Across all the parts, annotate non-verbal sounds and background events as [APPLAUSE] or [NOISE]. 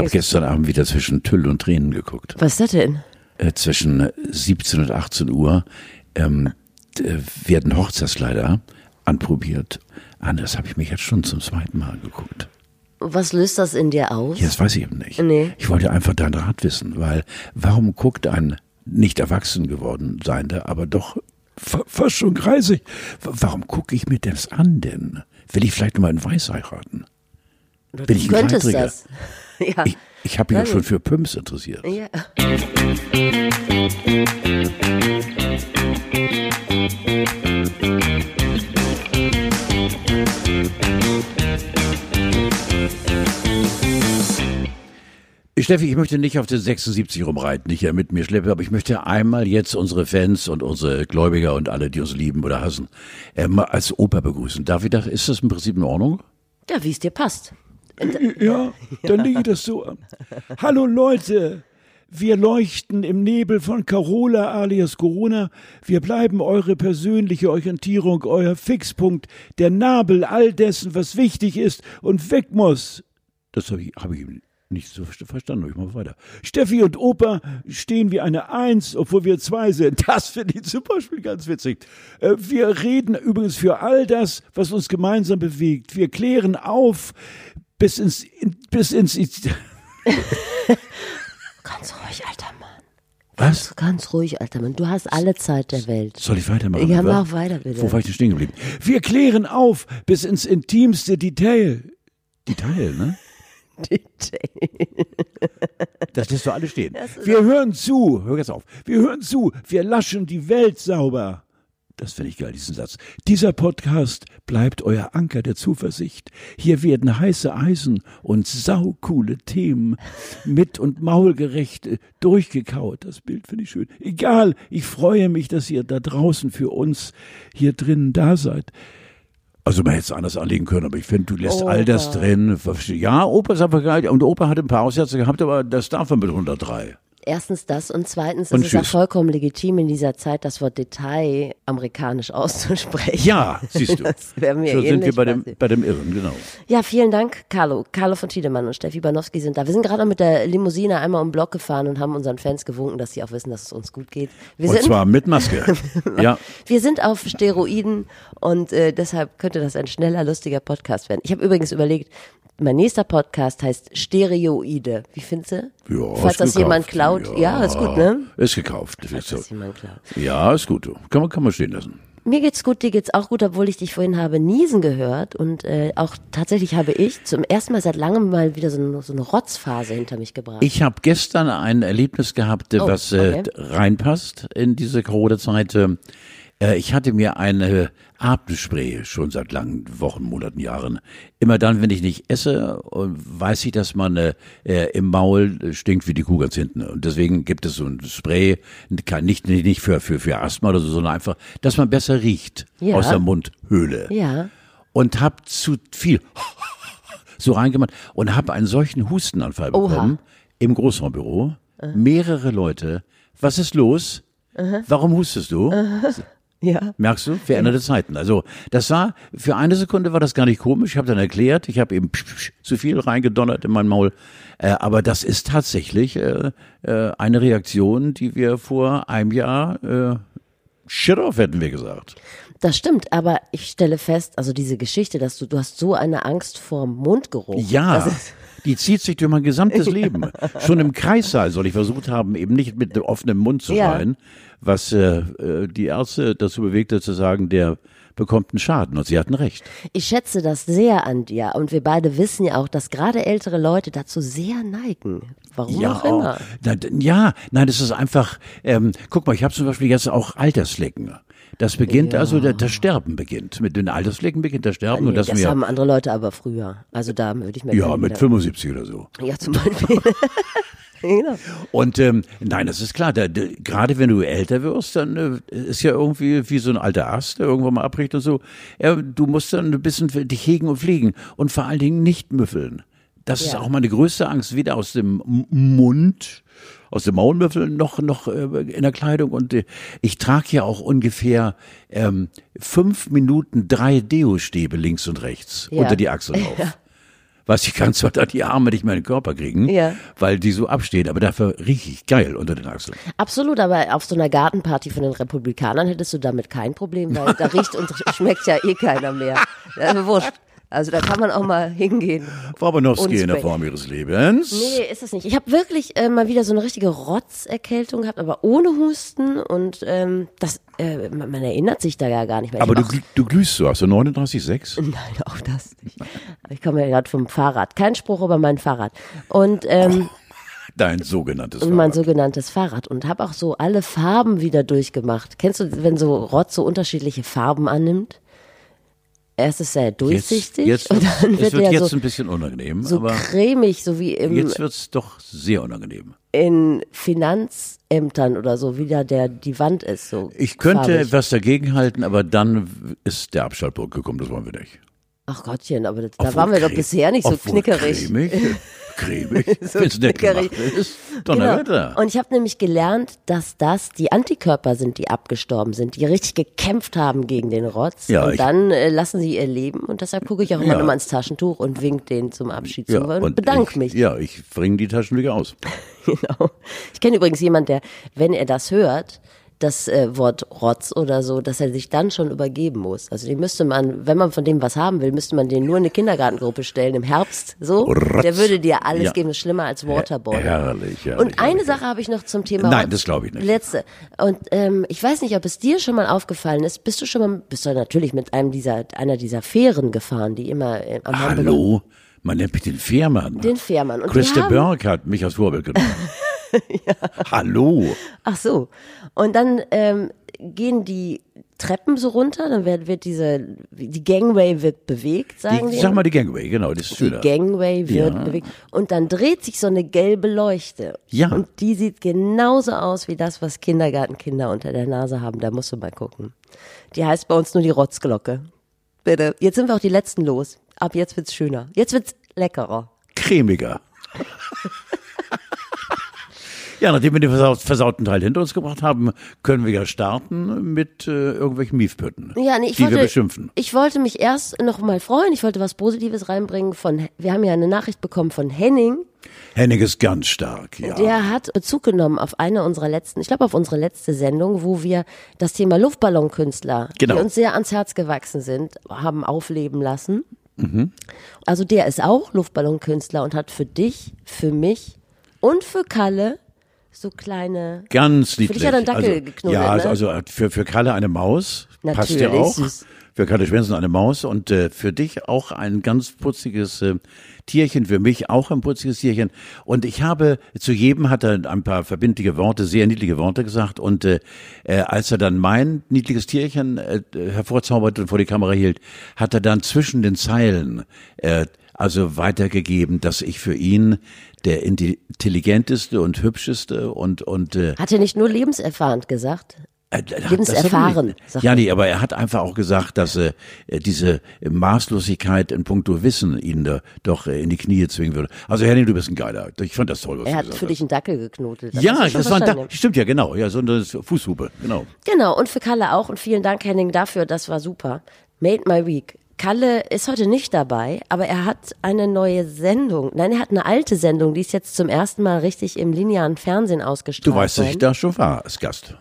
habe gestern Abend wieder zwischen Tüll und Tränen geguckt. Was ist das denn? Äh, zwischen 17 und 18 Uhr ähm, äh, werden Hochzeitskleider anprobiert. Ah, das habe ich mich jetzt schon zum zweiten Mal geguckt. Was löst das in dir aus? Ja, das weiß ich eben nicht. Nee. Ich wollte einfach deinen Rat wissen, weil warum guckt ein nicht erwachsen geworden Seiender, aber doch fa- fast schon kreisig, warum gucke ich mir das an denn? Will ich vielleicht nur mal in Weiß heiraten? du bin ich ein könntest Kleidträger? das. [LAUGHS] Ja. Ich, ich habe mich ja schon für Pumps interessiert. ja. Steffi, ich möchte nicht auf den 76 rumreiten, nicht ja mit mir schleppe, aber ich möchte einmal jetzt unsere Fans und unsere Gläubiger und alle, die uns lieben oder hassen, äh, mal als Opa begrüßen. Darf ich das, ist das im Prinzip in Ordnung? Ja, wie es dir passt. Ja, dann lege ich das so an. Hallo Leute, wir leuchten im Nebel von Carola alias Corona. Wir bleiben eure persönliche Orientierung, euer Fixpunkt, der Nabel all dessen, was wichtig ist und weg muss. Das habe ich, hab ich nicht so verstanden. Ich mache weiter. Steffi und Opa stehen wie eine Eins, obwohl wir zwei sind. Das finde ich zum Beispiel ganz witzig. Äh, Wir reden übrigens für all das, was uns gemeinsam bewegt. Wir klären auf bis ins, in, bis ins, [LAUGHS] Ganz ruhig, alter Mann. was? Ganz ruhig, alter Mann. Du hast alle Zeit der Welt. Soll ich weitermachen? Ja, mach weiter, bitte. Wo war ich denn stehen geblieben? Wir klären auf bis ins intimste Detail. Detail, ne? [LAUGHS] Das lässt doch alles stehen. Wir hören zu. Hör jetzt auf. Wir hören zu. Wir laschen die Welt sauber. Das finde ich geil, diesen Satz. Dieser Podcast bleibt euer Anker der Zuversicht. Hier werden heiße Eisen und saukoole Themen mit und maulgerecht äh, durchgekaut. Das Bild finde ich schön. Egal, ich freue mich, dass ihr da draußen für uns hier drinnen da seid. Also man hätte es anders anlegen können, aber ich finde, du lässt all das Opa. drin. Ja, Opa ist einfach geil. Und Opa hat ein paar Aussätze gehabt, aber das darf man mit 103. Erstens das und zweitens Und ist es ja tschüss. vollkommen legitim in dieser Zeit, das Wort Detail amerikanisch [LAUGHS] auszusprechen. Ja, siehst du. Das mir so sind wir bei dem, bei dem Irren, genau. Ja, vielen Dank, Carlo. Carlo von Tiedemann und Steffi Banowski sind da. Wir sind gerade mit der Limousine einmal um Block gefahren und haben unseren Fans gewunken, dass sie auch wissen, dass es uns gut geht. Wir Und sind, zwar mit Maske. [LAUGHS] ja. wir sind auf Steroiden und äh, deshalb könnte das ein schneller, lustiger Podcast werden. Ich habe übrigens überlegt, mein nächster Podcast heißt Stereoide. Wie findest du? Ja, Falls ist das gekauft. jemand klaut. Ja, ist gut, ne? Ist gekauft. Falls so. das jemand klaut. Ja, ist gut. Kann man, kann man stehen lassen. Mir geht's gut, dir geht's auch gut, obwohl ich dich vorhin habe niesen gehört und äh, auch tatsächlich habe ich zum ersten Mal seit langem mal wieder so eine, so eine Rotzphase hinter mich gebracht. Ich habe gestern ein Erlebnis gehabt, äh, Oh, was äh, okay. reinpasst in diese Corona-Zeit. Äh, ich hatte mir eine Atemspray schon seit langen Wochen, Monaten, Jahren. Immer dann, wenn ich nicht esse, weiß ich, dass man äh, äh, im Maul stinkt wie die Kuh ganz hinten. Und deswegen gibt es so ein Spray, nicht, nicht nicht für, für, für Asthma oder so, sondern einfach, dass man besser riecht Ja. aus der Mundhöhle. ja. Und hab zu viel [LAUGHS] so reingemacht und habe einen solchen Hustenanfall Oha. bekommen im Großraumbüro. Mehrere Leute. Was ist los? Warum hustest du? Ja. Merkst du? Veränderte Zeiten. Also das war, für eine Sekunde war das gar nicht komisch. Ich habe dann erklärt, ich habe eben psch, psch, zu viel reingedonnert in mein Maul. Äh, aber das ist tatsächlich äh, äh, eine Reaktion, die wir vor einem Jahr äh, shit off hätten wir gesagt. Das stimmt, aber ich stelle fest, also diese Geschichte, dass du, du hast so eine Angst vor Mundgeruch. Ja, [LAUGHS] die zieht sich durch mein gesamtes [LAUGHS] Leben. Schon im Kreissaal soll ich versucht haben, eben nicht mit offenem Mund zu Ja. Was äh, äh, die Ärzte dazu bewegte zu sagen, der bekommt einen Schaden. Und sie hatten recht. ich schätze das sehr an dir und wir beide wissen ja auch, dass gerade ältere Leute dazu sehr neigen. Warum auch immer. Na, d- ja, nein, das ist einfach, ähm, guck mal, ich habe zum Beispiel jetzt auch Altersflecken. Das beginnt also, der, das Sterben beginnt. Mit den Altersflecken beginnt das Sterben. und Nee, das, das mir, haben andere Leute aber früher. Also da würde ich mir ja, mit wieder- 75 oder so. Ja, zum Beispiel. [LAUGHS] [LAUGHS] genau. Und ähm, nein, das ist klar. Da, da, gerade wenn du älter wirst, dann äh, ist ja irgendwie wie so ein alter Ast, der irgendwann mal abbricht und so. Ja, du musst dann ein bisschen für dich hegen und fliegen und vor allen Dingen nicht müffeln. Das ist Ja. auch meine größte Angst, weder aus dem Mund, aus dem Maul müffeln, noch noch äh, in der Kleidung. Und äh, ich trage ja auch ungefähr ähm, fünf Minuten drei Deo-Stäbe links und rechts Ja. unter die Achsel [LAUGHS] auf. Was ich kann zwar da die Arme nicht mehr in den Körper kriegen, Ja. weil die so abstehen, aber dafür rieche ich geil unter den Achseln. Absolut, aber auf so einer Gartenparty von den Republikanern hättest du damit kein Problem, weil da riecht und [LAUGHS] schmeckt ja eh keiner mehr. Wurscht. Also da kann man auch mal hingehen. [LAUGHS] Frau Banowski in der. Form ihres Lebens. Nee, ist es nicht. Ich habe wirklich äh, mal wieder so eine richtige Rotzerkältung gehabt, aber ohne Husten und ähm, das, äh, man, man erinnert sich da ja gar nicht mehr. Ich Aber du, du glühst so, hast du 39,6? [LAUGHS] Nein, auch das nicht. Ich komme ja gerade vom Fahrrad. Kein Spruch über mein Fahrrad. Und ähm, [LAUGHS] Dein sogenanntes mein Fahrrad. sogenanntes Fahrrad und habe auch so alle Farben wieder durchgemacht. Kennst du, wenn so Rotz so unterschiedliche Farben annimmt? Erst ist er durchsichtig jetzt, und jetzt, dann es wird wird er jetzt so, ein bisschen unangenehm, so aber cremig, so wie im, jetzt wird's doch sehr unangenehm. in Finanzämtern oder so, wie da der, die Wand ist. So Ich könnte farbig. was dagegen halten, aber dann ist der Abschaltpunkt gekommen, das wollen wir nicht. Ach Gottchen, aber das, da waren wir doch bisher nicht so knickerig. Cremig, cremig, [LAUGHS] So wenn's nett knickerig. gemacht ist. Donnerwetter. Genau. Und ich habe nämlich gelernt, dass das die Antikörper sind, die abgestorben sind, die richtig gekämpft haben gegen den Rotz. Ja, und dann äh, lassen sie ihr Leben. Und deshalb gucke ich auch immer Ja. noch mal ins Taschentuch und wink denen zum Abschied zu und, und bedank ich, mich. Ja, ich bringe die Taschentücher aus. [LAUGHS] Genau. Ich kenne übrigens jemand, der, wenn er das hört, das äh, Wort Rotz oder so, dass er sich dann schon übergeben muss. Also den müsste man, wenn man von dem was haben will, müsste man den nur in eine Kindergartengruppe stellen im Herbst. So, Rotz. der würde dir alles Ja. geben, das ist schlimmer als Waterboard. Herrlich, herrlich. Und eine herrlich. Sache habe ich noch zum Thema. Nein, Rotz. das glaube ich nicht. Letzte. Und ähm, ich weiß nicht, ob es dir schon mal aufgefallen ist. Bist du schon mal, bist du natürlich mit einem dieser, einer dieser Fähren gefahren, die immer äh, am Hamburger- Hallo, man nennt mich den Fährmann. Den Fährmann. Und die Christa Berg hat mich als Vorbild genommen. [LAUGHS] Hallo. Ach so. Und dann ähm, gehen die Treppen so runter, dann wird, wird diese, die Gangway wird bewegt, sagen Die, wir. sag mal die Gangway, genau, das ist die schöner. Gangway wird Ja. bewegt. Und dann dreht sich so eine gelbe Leuchte. Ja. Und die sieht genauso aus wie das, was Kindergartenkinder unter der Nase haben. Da musst du mal gucken. Die heißt bei uns nur die Rotzglocke. Bitte. Jetzt sind wir auch die letzten los. Ab jetzt wird's schöner. Jetzt wird's leckerer. Cremiger. [LAUGHS] Ja, nachdem wir den versaut, versauten Teil hinter uns gebracht haben, können wir ja starten mit äh, irgendwelchen Miefpötten, Ja, nee, ich die wollte, wir beschimpfen. Ich wollte mich erst noch mal freuen. Ich wollte was Positives reinbringen von, wir haben ja eine Nachricht bekommen von Henning. Henning ist ganz stark, ja. Der hat Bezug genommen auf eine unserer letzten, ich glaube auf unsere letzte Sendung, wo wir das Thema Luftballonkünstler, Genau. die uns sehr ans Herz gewachsen sind, haben aufleben lassen. Mhm. Also der ist auch Luftballonkünstler und hat für dich, für mich und für Kalle so kleine Ganz niedlich. dich hat er einen Dackel also, geknuddelt, Ja, ne? also für, für Kalle eine Maus. passt ja Natürlich, auch. süß. Für Kalle Schwensen eine Maus und äh, für dich auch ein ganz putziges äh, Tierchen, für mich auch ein putziges Tierchen. Und ich habe, zu jedem hat er ein paar verbindliche Worte, sehr niedliche Worte gesagt. Und äh, äh, als er dann mein niedliches Tierchen äh, hervorzauberte und vor die Kamera hielt, hat er dann zwischen den Zeilen äh, also weitergegeben, dass ich für ihn der intelligenteste und hübscheste und und äh, Hat er nicht nur lebenserfahrend gesagt? äh, das hat er Lebenserfahren, Ja, er. nee, aber er hat einfach auch gesagt, dass äh, diese Maßlosigkeit in puncto Wissen ihn da doch äh, in die Knie zwingen würde. Also Henning, du bist ein Geiler. Ich fand das toll, was Er du hat gesagt für hast. dich einen Dackel geknotet. ja, du schon das war ein verstanden. da stimmt ja genau. Ja, so eine Fußhupe, genau. Genau, und für Kalle auch. Und vielen Dank, Henning, dafür. Das war super. Made my week. Kalle ist heute nicht dabei, aber er hat eine neue Sendung. Nein, er hat eine alte Sendung, die ist jetzt zum ersten Mal richtig im linearen Fernsehen ausgestrahlt. Du weißt, dass ich da schon war als Gast.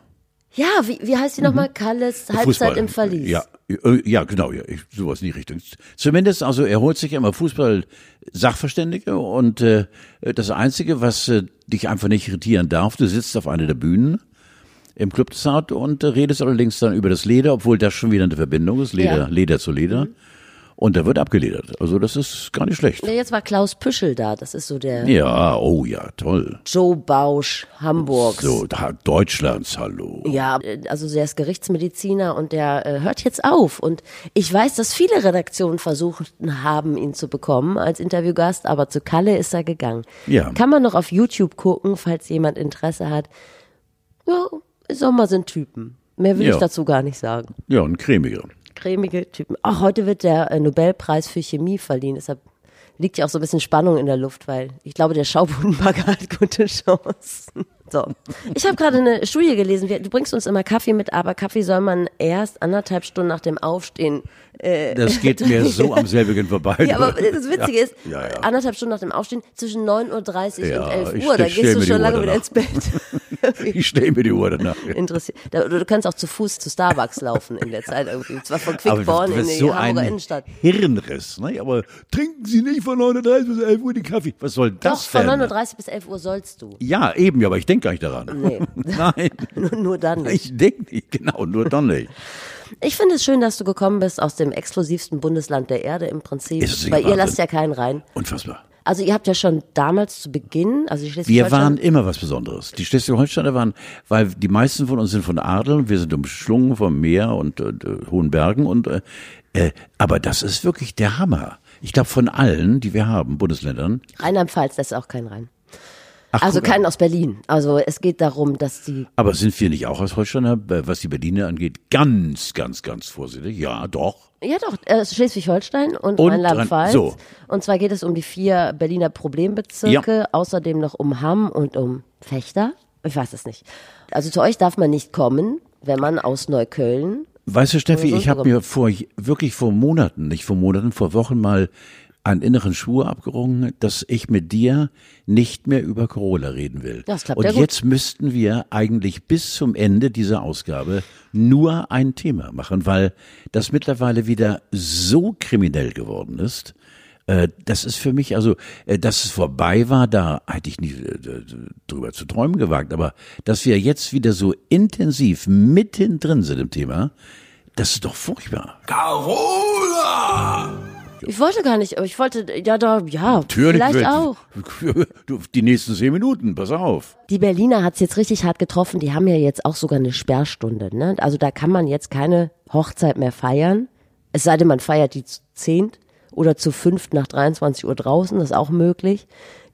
Ja, wie, wie heißt die nochmal? Kalles Halbzeit Fußball. im Verlies. Ja, äh, ja, genau, ja, ich, sowas in die Richtung. Zumindest, also er holt sich immer Fußball-Sachverständige und äh, das Einzige, was äh, dich einfach nicht irritieren darf, du sitzt auf einer der Bühnen im Club des Art und äh, redest allerdings dann über das Leder, obwohl das schon wieder eine Verbindung ist, Leder, Ja. Leder zu Leder. Und da wird abgeledert. Also das ist gar nicht schlecht. Ja, jetzt war Klaus Püschel da. Das ist so der Ja, oh ja, toll. Joe Bausch Hamburgs. So, da, Deutschlands, hallo. Ja, äh, also der ist Gerichtsmediziner und der äh, hört jetzt auf. Und ich weiß, dass viele Redaktionen versucht haben, ihn zu bekommen als Interviewgast, aber zu Kalle ist er gegangen. Ja. Kann man noch auf YouTube gucken, falls jemand Interesse hat. Ja, Sommer sind Typen. Mehr will Ja. ich dazu gar nicht sagen. Ja, ein cremiger. Cremige Typen. Ach, heute wird der äh, Nobelpreis für Chemie verliehen. Deshalb liegt ja auch so ein bisschen Spannung in der Luft, weil ich glaube, der Schaubudenbagger [LAUGHS] hat gute Chancen. So. Ich habe gerade eine Studie gelesen. Du bringst uns immer Kaffee mit, aber Kaffee soll man erst anderthalb Stunden nach dem Aufstehen das geht mir so am selbigen vorbei. [LAUGHS] Ja, aber das Witzige ist, Ja, ja. anderthalb Stunden nach dem Aufstehen, zwischen 9.30 Uhr Ja, und 11 ich Uhr, da gehst du schon Uhr lange wieder danach. ins Bett. [LAUGHS] Ich stelle mir die Uhr danach. Interessiert. Du kannst auch zu Fuß zu Starbucks laufen in der Zeit irgendwie. Zwar von Quickborn in die so Hamburger Innenstadt. Hirnriss. Ne? Aber trinken Sie nicht von 9.30 bis 11 Uhr die Kaffee. Was soll Doch, das von denn? 9.30 Uhr bis 11 Uhr sollst du. Ja, eben, ja, aber ich denke gar nicht daran. Nee. [LAUGHS] Nein, Nur, nur dann nicht. ich denke nicht, genau, nur dann nicht. Ich finde es schön, dass du gekommen bist aus dem exklusivsten Bundesland der Erde im Prinzip. Ist Weil ihr lasst ja keinen rein. Unfassbar. Also ihr habt ja schon damals zu Beginn, also die Wir waren immer was Besonderes. Die Schleswig-Holsteiner waren, weil die meisten von uns sind von Adel, wir sind umschlungen vom Meer und äh, hohen Bergen und äh, äh, aber das ist wirklich der Hammer. Ich glaube von allen, die wir haben, Bundesländern. Rheinland-Pfalz lässt auch keinen rein. Ach, Also keinen aus Berlin. Also es geht darum, dass die Aber sind wir nicht auch als Holsteiner, äh, was die Berliner angeht, ganz, ganz, ganz vorsichtig? Ja, doch. Ja, doch, äh, Schleswig-Holstein und, Und Rheinland-Pfalz. Rhein- so. Und zwar geht es um die vier Berliner Problembezirke, außerdem noch um Hamm und um Fechter. Ich weiß es nicht. Also zu euch darf man nicht kommen, wenn man aus Neukölln. Weißt du, Steffi, ich habe mir vor, wirklich vor Monaten, nicht vor Monaten, vor Wochen mal einen inneren Schwur abgerungen, dass ich mit dir nicht mehr über Corolla reden will. Das klappt Und ja gut. jetzt müssten wir eigentlich bis zum Ende dieser Ausgabe nur ein Thema machen, weil das mittlerweile wieder so kriminell geworden ist. Äh, Das ist für mich, also, äh, dass es vorbei war, da hätte ich nie äh, drüber zu träumen gewagt. Aber dass wir jetzt wieder so intensiv mittendrin sind im Thema, das ist doch furchtbar. Carola! Ich wollte gar nicht, aber ich wollte, ja, da, ja, Natürlich vielleicht auch. [LAUGHS] Du, die nächsten zehn Minuten, pass auf. Die Berliner hat's jetzt richtig hart getroffen. Die haben ja jetzt auch sogar eine Sperrstunde. Ne? Also da kann man jetzt keine Hochzeit mehr feiern. Es sei denn, man feiert die zu zehnt oder zu fünft nach 23 Uhr draußen. Das ist auch möglich.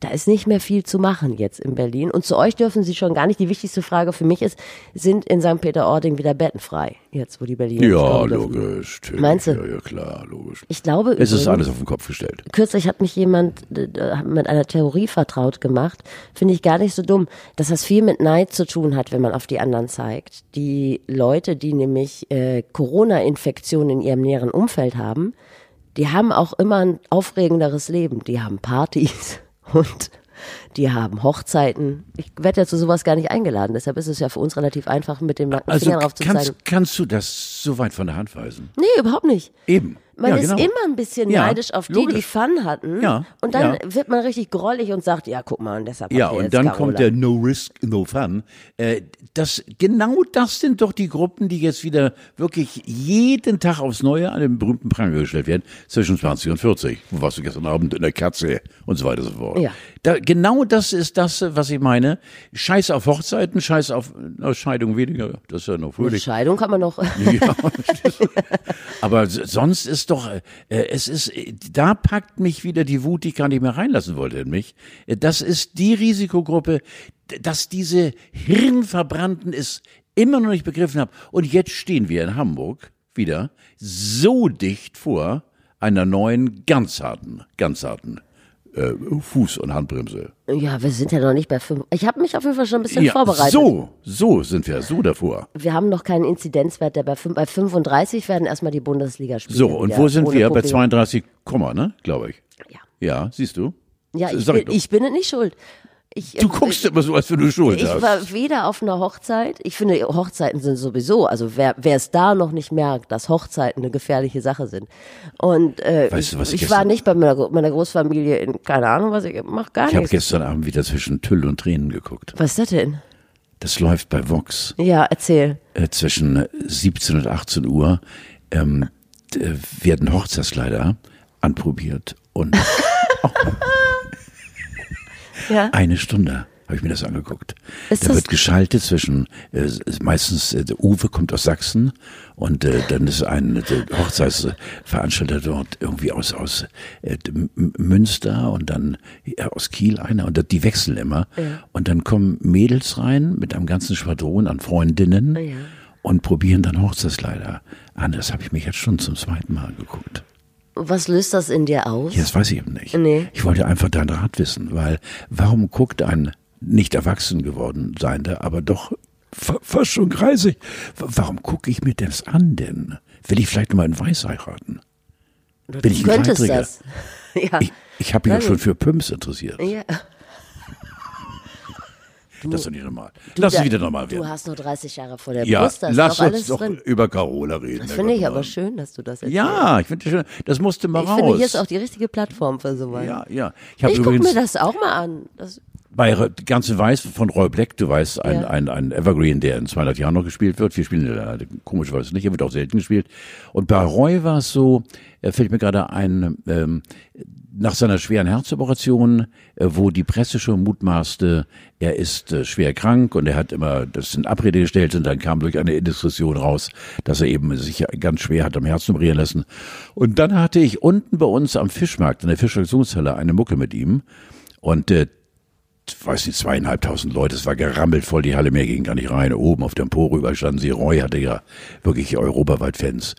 Da ist nicht mehr viel zu machen jetzt in Berlin. Und zu euch dürfen sie schon gar nicht. Die wichtigste Frage für mich ist, sind in St. Peter-Ording wieder Betten frei? Jetzt, wo die Berliner Ja, logisch. natürlich. Meinst du? Ja, ja, klar, logisch. Ich glaube Es ist alles auf den Kopf gestellt. Kürzlich hat mich jemand mit einer Theorie vertraut gemacht. Finde ich gar nicht so dumm, dass das viel mit Neid zu tun hat, wenn man auf die anderen zeigt. Die Leute, die nämlich äh, Corona-Infektionen in ihrem näheren Umfeld haben, die haben auch immer ein aufregenderes Leben. Die haben Partys und die haben Hochzeiten. Ich werde ja zu sowas gar nicht eingeladen. Deshalb ist es ja für uns relativ einfach, mit dem nackten Also Finger drauf zu zeigen. kannst, kannst du das so weit von der Hand weisen? Nee, überhaupt nicht. Eben. Man ja, ist genau. immer ein bisschen Ja, neidisch auf die, logisch. die Fun hatten. Ja, Und dann wird man richtig grollig und sagt, ja, guck mal, und deshalb Ja, und dann Carola. kommt der No Risk, No Fun. Äh, das, genau das sind doch die Gruppen, die jetzt wieder wirklich jeden Tag aufs Neue an den berühmten Pranger gestellt werden, zwischen 20 und 40. Wo warst du gestern Abend in der Katze und so weiter und so fort. Ja. Da, genau das ist das, was ich meine. Scheiß auf Hochzeiten, Scheiß auf Scheidung weniger. Das ist ja noch fröhlich. Scheidung kann man noch. [LAUGHS] Ja, aber sonst ist doch, äh, es ist, äh, da packt mich wieder die Wut, die ich gar nicht mehr reinlassen wollte in mich. Äh, Das ist die Risikogruppe, dass diese Hirnverbrannten es immer noch nicht begriffen haben. Und jetzt stehen wir in Hamburg wieder so dicht vor einer neuen, ganz harten, ganz harten äh, Fuß- und Handbremse. ja, wir sind ja noch nicht bei fünf. Ich habe mich auf jeden Fall schon ein bisschen vorbereitet. so, so sind wir, so davor. Wir haben noch keinen Inzidenzwert, der bei, fünf, bei 35 werden erstmal die Bundesligaspiele. So, und wo sind wir? Bei Probleme. 32, Komma, ne, glaube ich. Ja, Ja, siehst du? ja ich, bin, ich bin nicht schuld. Ich, Du äh, guckst immer so, als wenn du Schuld Ich hast. war weder auf einer Hochzeit. Ich finde, Hochzeiten sind sowieso, also wer wer es da noch nicht merkt, dass Hochzeiten eine gefährliche Sache sind. Und äh, Weißt du, was ich ich war nicht bei meiner, meiner Großfamilie in, keine Ahnung, was ich mach gar ich habe nichts. gestern Abend wieder zwischen Tüll und Tränen geguckt. Was ist das denn? Das läuft bei Vox Ja, erzähl. äh, zwischen 17 und 18 Uhr. Ähm, äh, werden Hochzeitskleider anprobiert und [LAUGHS] Ja. eine Stunde habe ich mir das angeguckt. Ist da wird geschaltet zwischen, äh, meistens, äh, der Uwe kommt aus Sachsen und äh, dann ist ein der Hochzeitsveranstalter dort irgendwie aus, aus äh, Münster und dann äh, aus Kiel einer und die wechseln immer. Und dann kommen Mädels rein mit einem ganzen Schwadron an Freundinnen ja. und probieren dann Hochzeitskleider an. Das habe ich mich jetzt schon zum zweiten Mal angeguckt. Was löst das in dir aus? Ja, das weiß ich eben nicht. Nee. Ich wollte einfach deinen Rat wissen, weil warum guckt ein nicht erwachsen geworden Seiender, aber doch fa- fast schon kreisig. W- Warum gucke ich mir das an denn? Will ich vielleicht noch mal in Weiß heiraten? Du Bin ich ein könntest das. [LAUGHS] Ja. Ich, ich habe mich ja schon für Pumps interessiert. ja. Das ist doch nicht normal. Lass Da- es wieder normal Du werden. hast nur 30 Jahre vor der Ja, Brust, da ist lass doch uns alles doch drin. über Carola reden. Das finde ich aber schön, dass du das erzählst. Ja, ich finde, das- das musste mal ich raus. finde, hier ist auch die richtige Plattform für sowas. ja, ja. Ich ich gucke mir das auch mal an. Das, bei Ganze Weiß von Roy Black, du weißt, ein, Ja. ein, ein Evergreen, der in 200 Jahren noch gespielt wird. Wir spielen äh, komischerweise nicht, er wird auch selten gespielt. Und bei Roy war es so, er fällt mir gerade ein, ähm, nach seiner schweren Herzoperation, äh, wo die Presse schon mutmaßte, er ist äh, schwer krank und er hat immer das in Abrede gestellt und dann kam durch eine Indiskretion raus, dass er eben sich ganz schwer hat am Herzen operieren lassen. Und dann hatte ich unten bei uns am Fischmarkt in der Fischaktionshalle eine Mucke mit ihm und äh, weiß nicht, zweieinhalbtausend Leute, es war gerammelt voll, die Halle mehr ging gar nicht rein. Oben auf dem Empore überall standen sie. Roy hatte ja wirklich europaweit Fans.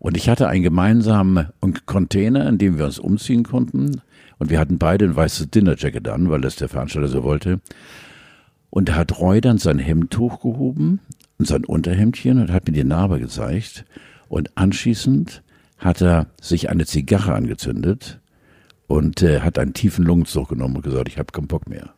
Und ich hatte einen gemeinsamen Container, in dem wir uns umziehen konnten. Und wir hatten beide ein weißes Dinnerjacket an, weil das der Veranstalter so wollte. Und da hat Roy dann sein Hemd hochgehoben und sein Unterhemdchen und hat mir die Narbe gezeigt. Und anschließend hat er sich eine Zigarre angezündet und äh, hat einen tiefen Lungenzug genommen und gesagt, ich habe keinen Bock mehr.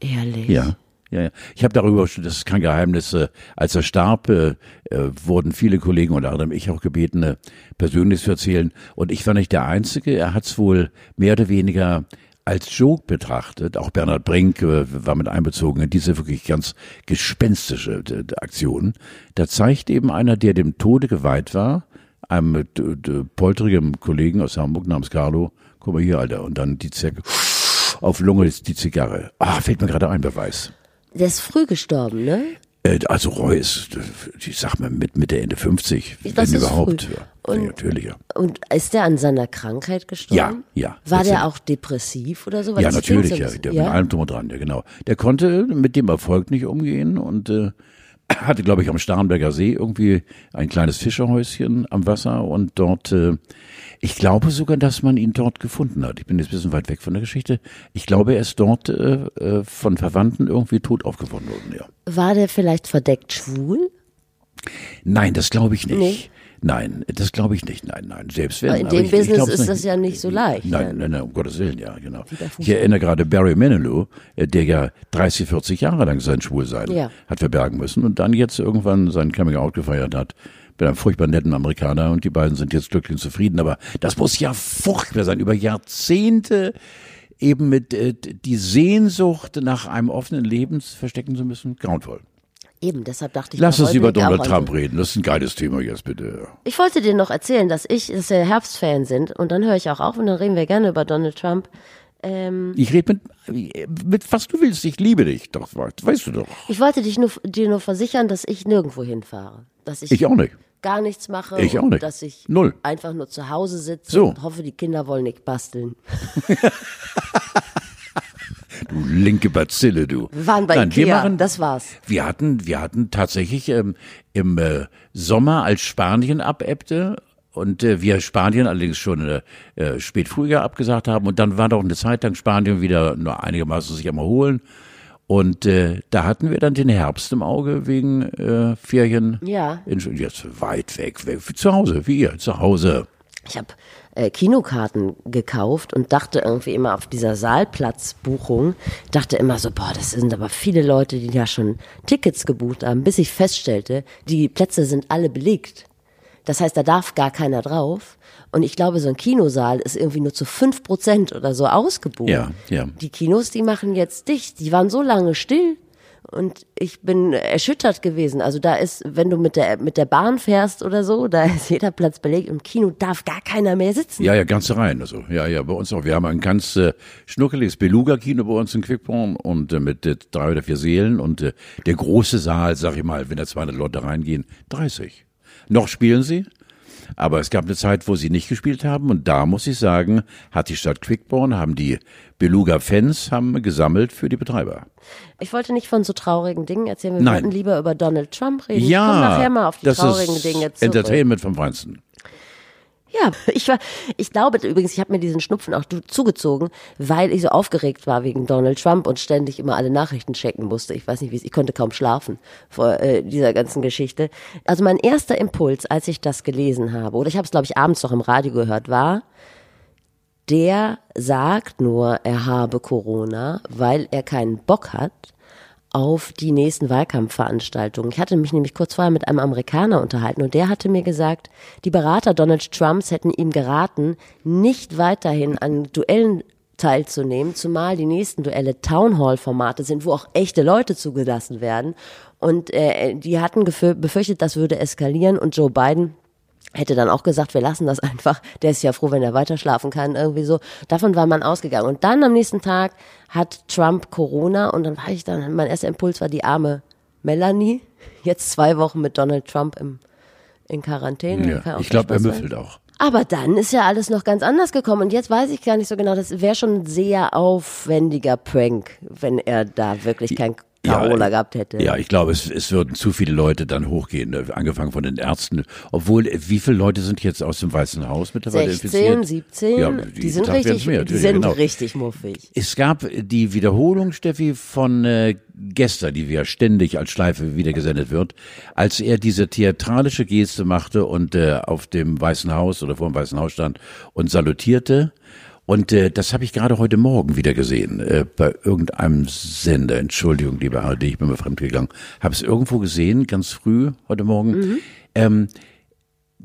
ehrlich. Ja. Ja, ja. Ich habe darüber, das ist kein Geheimnis, äh, als er starb, äh, äh, wurden viele Kollegen, unter anderem ich auch gebeten, äh, persönlich zu erzählen. Und ich war nicht der Einzige. Er hat es wohl mehr oder weniger als Joke betrachtet. Auch Bernhard Brink äh, war mit einbezogen in diese wirklich ganz gespenstische äh, Aktion. Da zeigt eben einer, der dem Tode geweiht war, einem äh, polterigen Kollegen aus Hamburg namens Carlo, guck mal hier, Alter, und dann die Zerke auf Lunge ist die Zigarre. Ah, fällt mir gerade ein Beweis. Der ist früh gestorben, ne? Äh, Also Roy ist, ich sag mal, mit Mitte, Ende 50, Das wenn überhaupt. früh. Ja, Und- ja, natürlich, ja. Und ist der an seiner Krankheit gestorben? Ja, ja. War der auch depressiv oder so? Weil Ja, natürlich, ja, der bisschen- mit allem drum und dran, ja, genau. Der konnte mit dem Erfolg nicht umgehen und äh, hatte, glaube ich, am Starnberger See irgendwie ein kleines Fischerhäuschen am Wasser und dort, äh, ich glaube sogar, dass man ihn dort gefunden hat. Ich bin jetzt ein bisschen weit weg von der Geschichte. Ich glaube, er ist dort äh, äh, von Verwandten irgendwie tot aufgefunden worden, ja. War der vielleicht verdeckt schwul? Nein, das glaube ich nicht. Nee. Nein, das glaube ich nicht. Nein, nein, selbst wenn. Aber in aber dem ich, ich Business glaub's ist nicht. das ja nicht so leicht, Nein, ne? nein, nein, um Gottes Willen, ja, genau. Ich erinnere gerade Barry Manilow, äh, der ja 30, 40 Jahre lang sein Schwulsein Ja. hat verbergen müssen und dann jetzt irgendwann sein Coming Out gefeiert hat mit einem furchtbar netten Amerikaner und die beiden sind jetzt glücklich und zufrieden. Aber das muss ja furchtbar sein, über Jahrzehnte eben mit äh, die Sehnsucht nach einem offenen Leben verstecken zu müssen. Grauenvoll. Eben, deshalb dachte ich. Lass uns über Donald Trump reden. Das ist ein geiles Thema jetzt, bitte. Ich wollte dir noch erzählen, dass ich, dass wir Herbstfan sind und dann höre ich auch auf und dann reden wir gerne über Donald Trump. Ähm, Ich rede mit, mit was du willst. Ich liebe dich. Doch, weißt du doch. ich wollte dich nur, dir nur versichern, dass ich nirgendwo hinfahre. Dass ich, Ich auch nicht. gar nichts mache. Ich auch nicht. Dass ich Null. einfach nur zu Hause sitze So. und hoffe, die Kinder wollen nicht basteln. [LAUGHS] Du linke Bazille, du. Wir waren bei Nein, wir Ikea, machen, das war's. Wir hatten, wir hatten tatsächlich ähm, im äh, Sommer, als Spanien abebbte und äh, wir Spanien allerdings schon äh, äh, spät Frühjahr abgesagt haben und dann war doch eine Zeit lang Spanien wieder nur einigermaßen sich am Erholen und äh, da hatten wir dann den Herbst im Auge wegen äh, Ferien. Ja. In, jetzt weit weg, weg, zu Hause, wie ihr, zu Hause. Ich habe äh, Kinokarten gekauft und dachte irgendwie immer auf dieser Saalplatzbuchung, dachte immer so, boah, das sind aber viele Leute, die da schon Tickets gebucht haben, bis ich feststellte, die Plätze sind alle belegt. Das heißt, da darf gar keiner drauf. Und ich glaube, so ein Kinosaal ist irgendwie nur zu fünf Prozent oder so ausgebucht. Ja, ja. Die Kinos, die machen jetzt dicht. Die waren so lange still. Und ich bin erschüttert gewesen. Also da ist, wenn du mit der, mit der Bahn fährst oder so, da ist jeder Platz belegt. Im Kino darf gar keiner mehr sitzen. Ja, ja, ganze Reihen. Also, ja, ja, bei uns auch. Wir haben ein ganz äh, schnuckeliges Beluga-Kino bei uns in Quickborn und äh, mit äh, drei oder vier Seelen und äh, der große Saal, sag ich mal, wenn da 200 Leute reingehen, 30. Noch spielen sie, aber es gab eine Zeit, wo sie nicht gespielt haben und da muss ich sagen, hat die Stadt Quickborn, haben die Beluga-Fans haben gesammelt für die Betreiber. Ich wollte nicht von so traurigen Dingen erzählen. Wir Nein. wollten lieber über Donald Trump reden. Ja, ich nachher mal auf die das traurigen ist Dinge zurück. Entertainment vom Feinsten. Ja, ich war, ich glaube übrigens, ich habe mir diesen Schnupfen auch zugezogen, weil ich so aufgeregt war wegen Donald Trump und ständig immer alle Nachrichten checken musste. Ich weiß nicht, wie ich konnte kaum schlafen vor äh, dieser ganzen Geschichte. Also mein erster Impuls, als ich das gelesen habe, oder ich habe es glaube ich abends noch im Radio gehört, war, der sagt nur, er habe Corona, weil er keinen Bock hat auf die nächsten Wahlkampfveranstaltungen. Ich hatte mich nämlich kurz vorher mit einem Amerikaner unterhalten und der hatte mir gesagt, die Berater Donald Trumps hätten ihm geraten, nicht weiterhin an Duellen teilzunehmen, zumal die nächsten Duelle Townhall-Formate sind, wo auch echte Leute zugelassen werden. Und äh, die hatten befürchtet, das würde eskalieren und Joe Biden hätte dann auch gesagt, wir lassen das [LAUGHS] einfach. Der ist ja froh, wenn er weiter schlafen kann, irgendwie so. Davon war man ausgegangen. Und dann am nächsten Tag hat Trump Corona und dann war ich dann, mein erster Impuls war die arme Melanie. Jetzt zwei Wochen mit Donald Trump im, in Quarantäne. Ja, ich glaube, er müffelt auch. Aber dann ist ja alles noch ganz anders gekommen und jetzt weiß ich gar nicht so genau, das wäre schon ein sehr aufwendiger Prank, wenn er da wirklich kein Carola gehabt hätte. Ja, ich glaube, es, es würden zu viele Leute dann hochgehen, ne, angefangen von den Ärzten. Obwohl, äh, wie viele Leute sind jetzt aus dem Weißen Haus mittlerweile 16, infiziert? 17, Ja, die, jeden sind Tag richtig, mehr, die sind genau. richtig muffig. Es gab die Wiederholung, Steffi, von äh, gestern, die ja ständig als Schleife wieder gesendet wird, als er diese theatralische Geste machte und äh, auf dem Weißen Haus oder vor dem Weißen Haus stand und salutierte. Und äh, das habe ich gerade heute Morgen wieder gesehen, äh, bei irgendeinem Sender. Entschuldigung, liebe ARD, ich bin mal fremdgegangen. Habe es irgendwo gesehen, ganz früh heute Morgen. Ähm,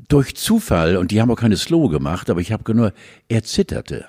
durch Zufall, und die haben auch keine Slow gemacht, aber ich habe nur, er zitterte.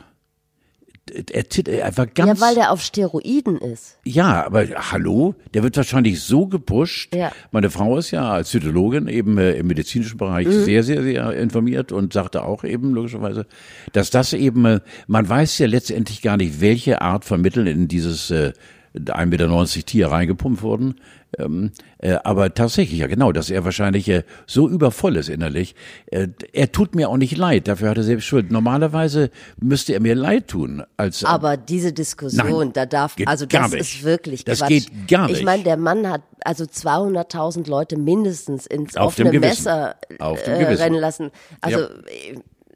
Er, er war ganz. Ja, weil der auf Steroiden ist. Ja, aber hallo, der wird wahrscheinlich so gepusht. Ja. Meine Frau ist ja als Zytologin eben äh, im medizinischen Bereich Mhm. sehr, sehr, sehr informiert und sagte auch eben logischerweise, dass das eben, äh, man weiß ja letztendlich gar nicht, welche Art von Mitteln in dieses äh, 1,90 Meter Tier reingepumpt wurden. Ähm, äh, aber tatsächlich, ja genau, dass er wahrscheinlich äh, so übervoll ist innerlich. Äh, er tut mir auch nicht leid, dafür hat er selbst Schuld. Normalerweise müsste er mir leid tun. Als, Aber diese Diskussion, Nein, da darf, also das ist wirklich Das Quatsch. geht gar Ich nicht. meine, der Mann hat also 200.000 Leute mindestens ins Auf offene. Messer Auf äh, rennen lassen. Also Ja.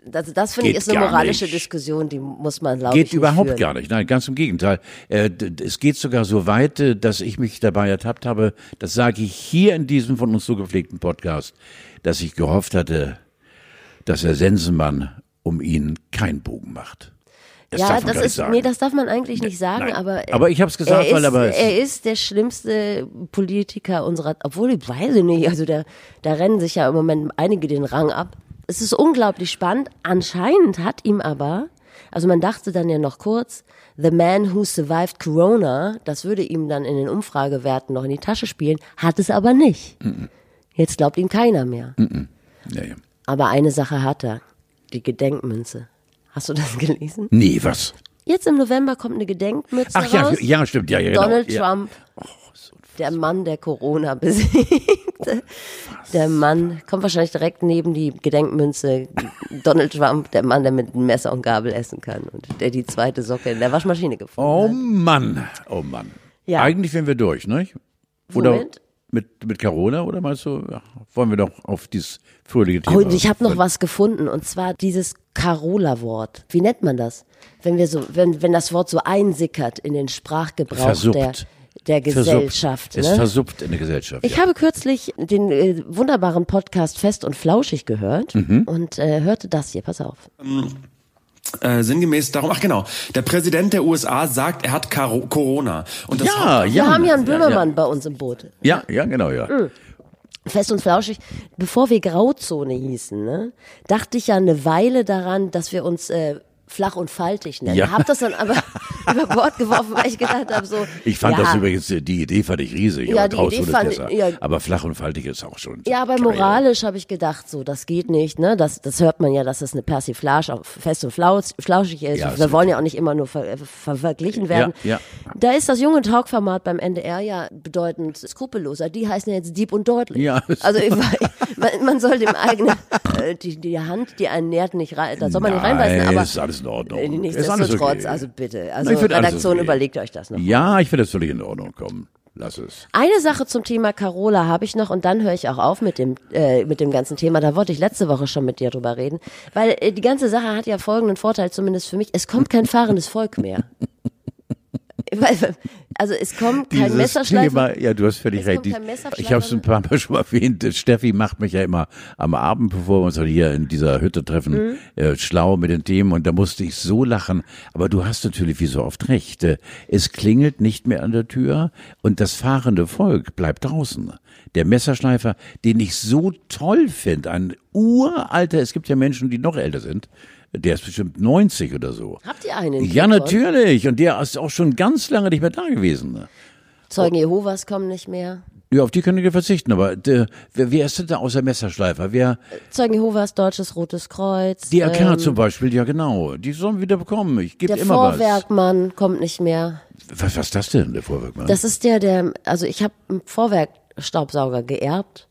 Äh, das, finde ich ist eine moralische nicht. Diskussion, die muss man, glaube Geht überhaupt führen. gar nicht. Nein, ganz im Gegenteil. Äh, Es geht sogar so weit, äh, dass ich mich dabei ertappt habe, das sage ich hier in diesem von uns so gepflegten Podcast, dass ich gehofft hatte, dass Herr Sensenmann um ihn keinen Bogen macht. Das ja, das ist, sagen. nee, das darf man eigentlich nicht sagen, nein. aber. Aber ich hab's gesagt, er weil ist, aber es- Er ist der schlimmste Politiker unserer, obwohl ich weiß ich nicht, also da, da rennen sich ja im Moment einige den Rang ab. Es ist unglaublich spannend. Anscheinend hat ihm aber, also man dachte dann ja noch kurz, The Man Who Survived Corona, das würde ihm dann in den Umfragewerten noch in die Tasche spielen, hat es aber nicht. Jetzt glaubt ihm keiner mehr. Ja, ja. Aber eine Sache hat er, die Gedenkmünze. Hast du das gelesen? Nee, was? Jetzt im November kommt eine Gedenkmütze Ach ja, raus. ja, stimmt, ja, ja, genau. Donald ja. Trump, der Mann, der Corona [LAUGHS] besiegte. Der Mann kommt wahrscheinlich direkt neben die Gedenkmünze. Donald Trump, der Mann, der mit Messer und Gabel essen kann und der die zweite Socke in der Waschmaschine gefunden Oh hat. Mann, oh Mann. Ja. Eigentlich wären wir durch, nicht? Oder Womit? mit, mit Corona oder meinst du, ja, wollen wir doch auf dieses fröhliche Thema? Oh, und ich habe noch was gefunden und zwar dieses Carola-Wort. Wie nennt man das? Wenn wir so, wenn, wenn das Wort so einsickert in den Sprachgebrauch Versuppt. der, der Gesellschaft. Versuppt. Es ne? versuppt in der Gesellschaft. Ich ja. habe kürzlich den äh, wunderbaren Podcast Fest und Flauschig gehört Mhm. und äh, hörte das hier. Pass auf. Äh, sinngemäß darum, ach genau, der Präsident der USA sagt, er hat Caro Corona. Und das ja, Wir ja. haben ja einen Böhmermann bei uns im Boot. Ja, ja, genau, ja. Fest und Flauschig. Bevor wir Grauzone hießen, ne, dachte ich ja eine Weile daran, dass wir uns äh, flach und faltig nennen. Ja. Hab das dann aber [LAUGHS] über Bord geworfen, weil ich gedacht habe, so. Ich fand ja, das übrigens, äh, die Idee fand ich riesig. Ja, aber die Idee fand ich- ja. Aber flach und faltig ist auch schon. Ja, aber geil. moralisch habe ich gedacht, so, das geht nicht, ne? Das, das hört man ja, dass das eine Persiflage fest und flaus, flauschig ist. Ja, Wir wollen ja auch nicht immer nur ver, ver, verglichen werden. Ja, Da ist das junge Talkformat beim NDR ja bedeutend skrupelloser. Die heißen ja jetzt Dieb und Deutlich. Ja. Also ich, man, man soll dem eigenen, [LAUGHS] äh, die, die Hand, die einen nährt, nicht rein, da soll man nicht Nein, reinbeißen. Aber ist alles in Ordnung. nichtsdestotrotz, okay. also bitte. Also alles Redaktion, okay. überlegt euch das noch. Ja, ich finde das völlig in Ordnung. Komm. lass es. Eine Sache zum Thema Carola habe ich noch und dann höre ich auch auf mit dem, äh, mit dem ganzen Thema. Da wollte ich letzte Woche schon mit dir drüber reden. Weil äh, die ganze Sache hat ja folgenden Vorteil, zumindest für mich. Es kommt kein fahrendes Volk mehr. [LAUGHS] Also es kommt kein Dieses Messerschleifen. Thema, ja, du hast völlig recht. Ich habe es ein paar Mal [LAUGHS] schon erwähnt. Steffi macht mich ja immer am Abend, bevor wir uns hier in dieser Hütte treffen, Mhm. äh, schlau mit den Themen. Und da musste ich so lachen. Aber du hast natürlich wie so oft recht. Äh, Es klingelt nicht mehr an der Tür und das fahrende Volk bleibt draußen. Der Messerschleifer, den ich so toll finde, ein uralter, es gibt ja Menschen, die noch älter sind. Der ist bestimmt 90 oder so. Habt ihr einen? Ja, natürlich. Und der ist auch schon ganz lange nicht mehr da gewesen. Zeugen Jehovas kommen nicht mehr. Ja, auf die können wir verzichten, aber der, wer, wer ist denn da außer Messerschleifer? Wer, Zeugen Jehovas, Deutsches Rotes Kreuz. die AK ähm, zum Beispiel, ja genau, die sollen wieder bekommen. Ich gebe Der immer Vorwerkmann kommt nicht mehr. was. was. Was ist das denn, der Vorwerkmann? Das ist der, der, also ich habe einen Vorwerkstaubsauger geerbt.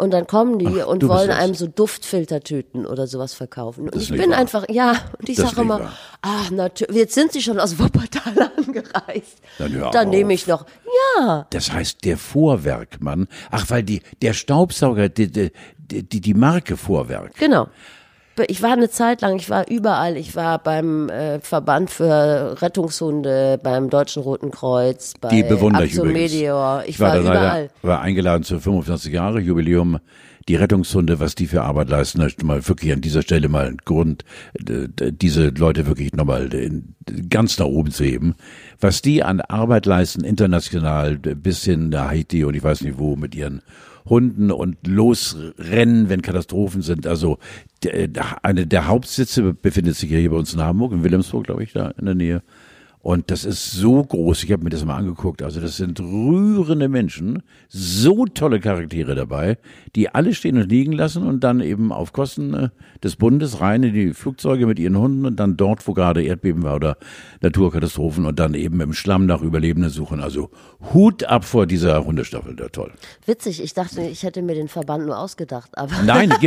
Und dann kommen die Ach, und wollen einem so Duftfiltertüten oder sowas verkaufen. Und Das ich bin wahr. einfach, ja, und ich sage immer, wahr. ah, natürlich, jetzt sind sie schon aus Wuppertal [LAUGHS] angereist. Dann hör dann auf. nehme ich noch, ja, das heißt der Vorwerkmann. Ach, weil die, der Staubsauger, die, die, die, die Marke Vorwerk. genau. Ich war eine Zeit lang, ich war überall. Ich war beim äh, Verband für Rettungshunde, beim Deutschen Roten Kreuz, bei Die bewundere ich übrigens. Meteor. Ich, war, da leider- überall. war eingeladen zum 25 Jahre Jubiläum. Die Rettungshunde, was die für Arbeit leisten, da ist mal wirklich an dieser Stelle mal ein Grund, diese Leute wirklich nochmal ganz nach oben zu heben. Was die an Arbeit leisten, international, bis hin nach Haiti und ich weiß nicht wo, mit ihren Hunden und losrennen, wenn Katastrophen sind. Also eine der Hauptsitze befindet sich hier bei uns in Hamburg, in Wilhelmsburg, glaube ich, da in der Nähe. Und das ist so groß, ich habe mir das mal angeguckt, also das sind rührende Menschen, so tolle Charaktere dabei, die alle stehen und liegen lassen und dann eben auf Kosten äh, des Bundes rein in die Flugzeuge mit ihren Hunden und dann dort, wo gerade Erdbeben war oder Naturkatastrophen und dann eben im Schlamm nach Überlebenden suchen. Also Hut ab vor dieser Hundestaffel, der toll. Witzig, ich dachte, ich hätte mir den Verband nur ausgedacht, aber [LAUGHS] Nein, [LAUGHS]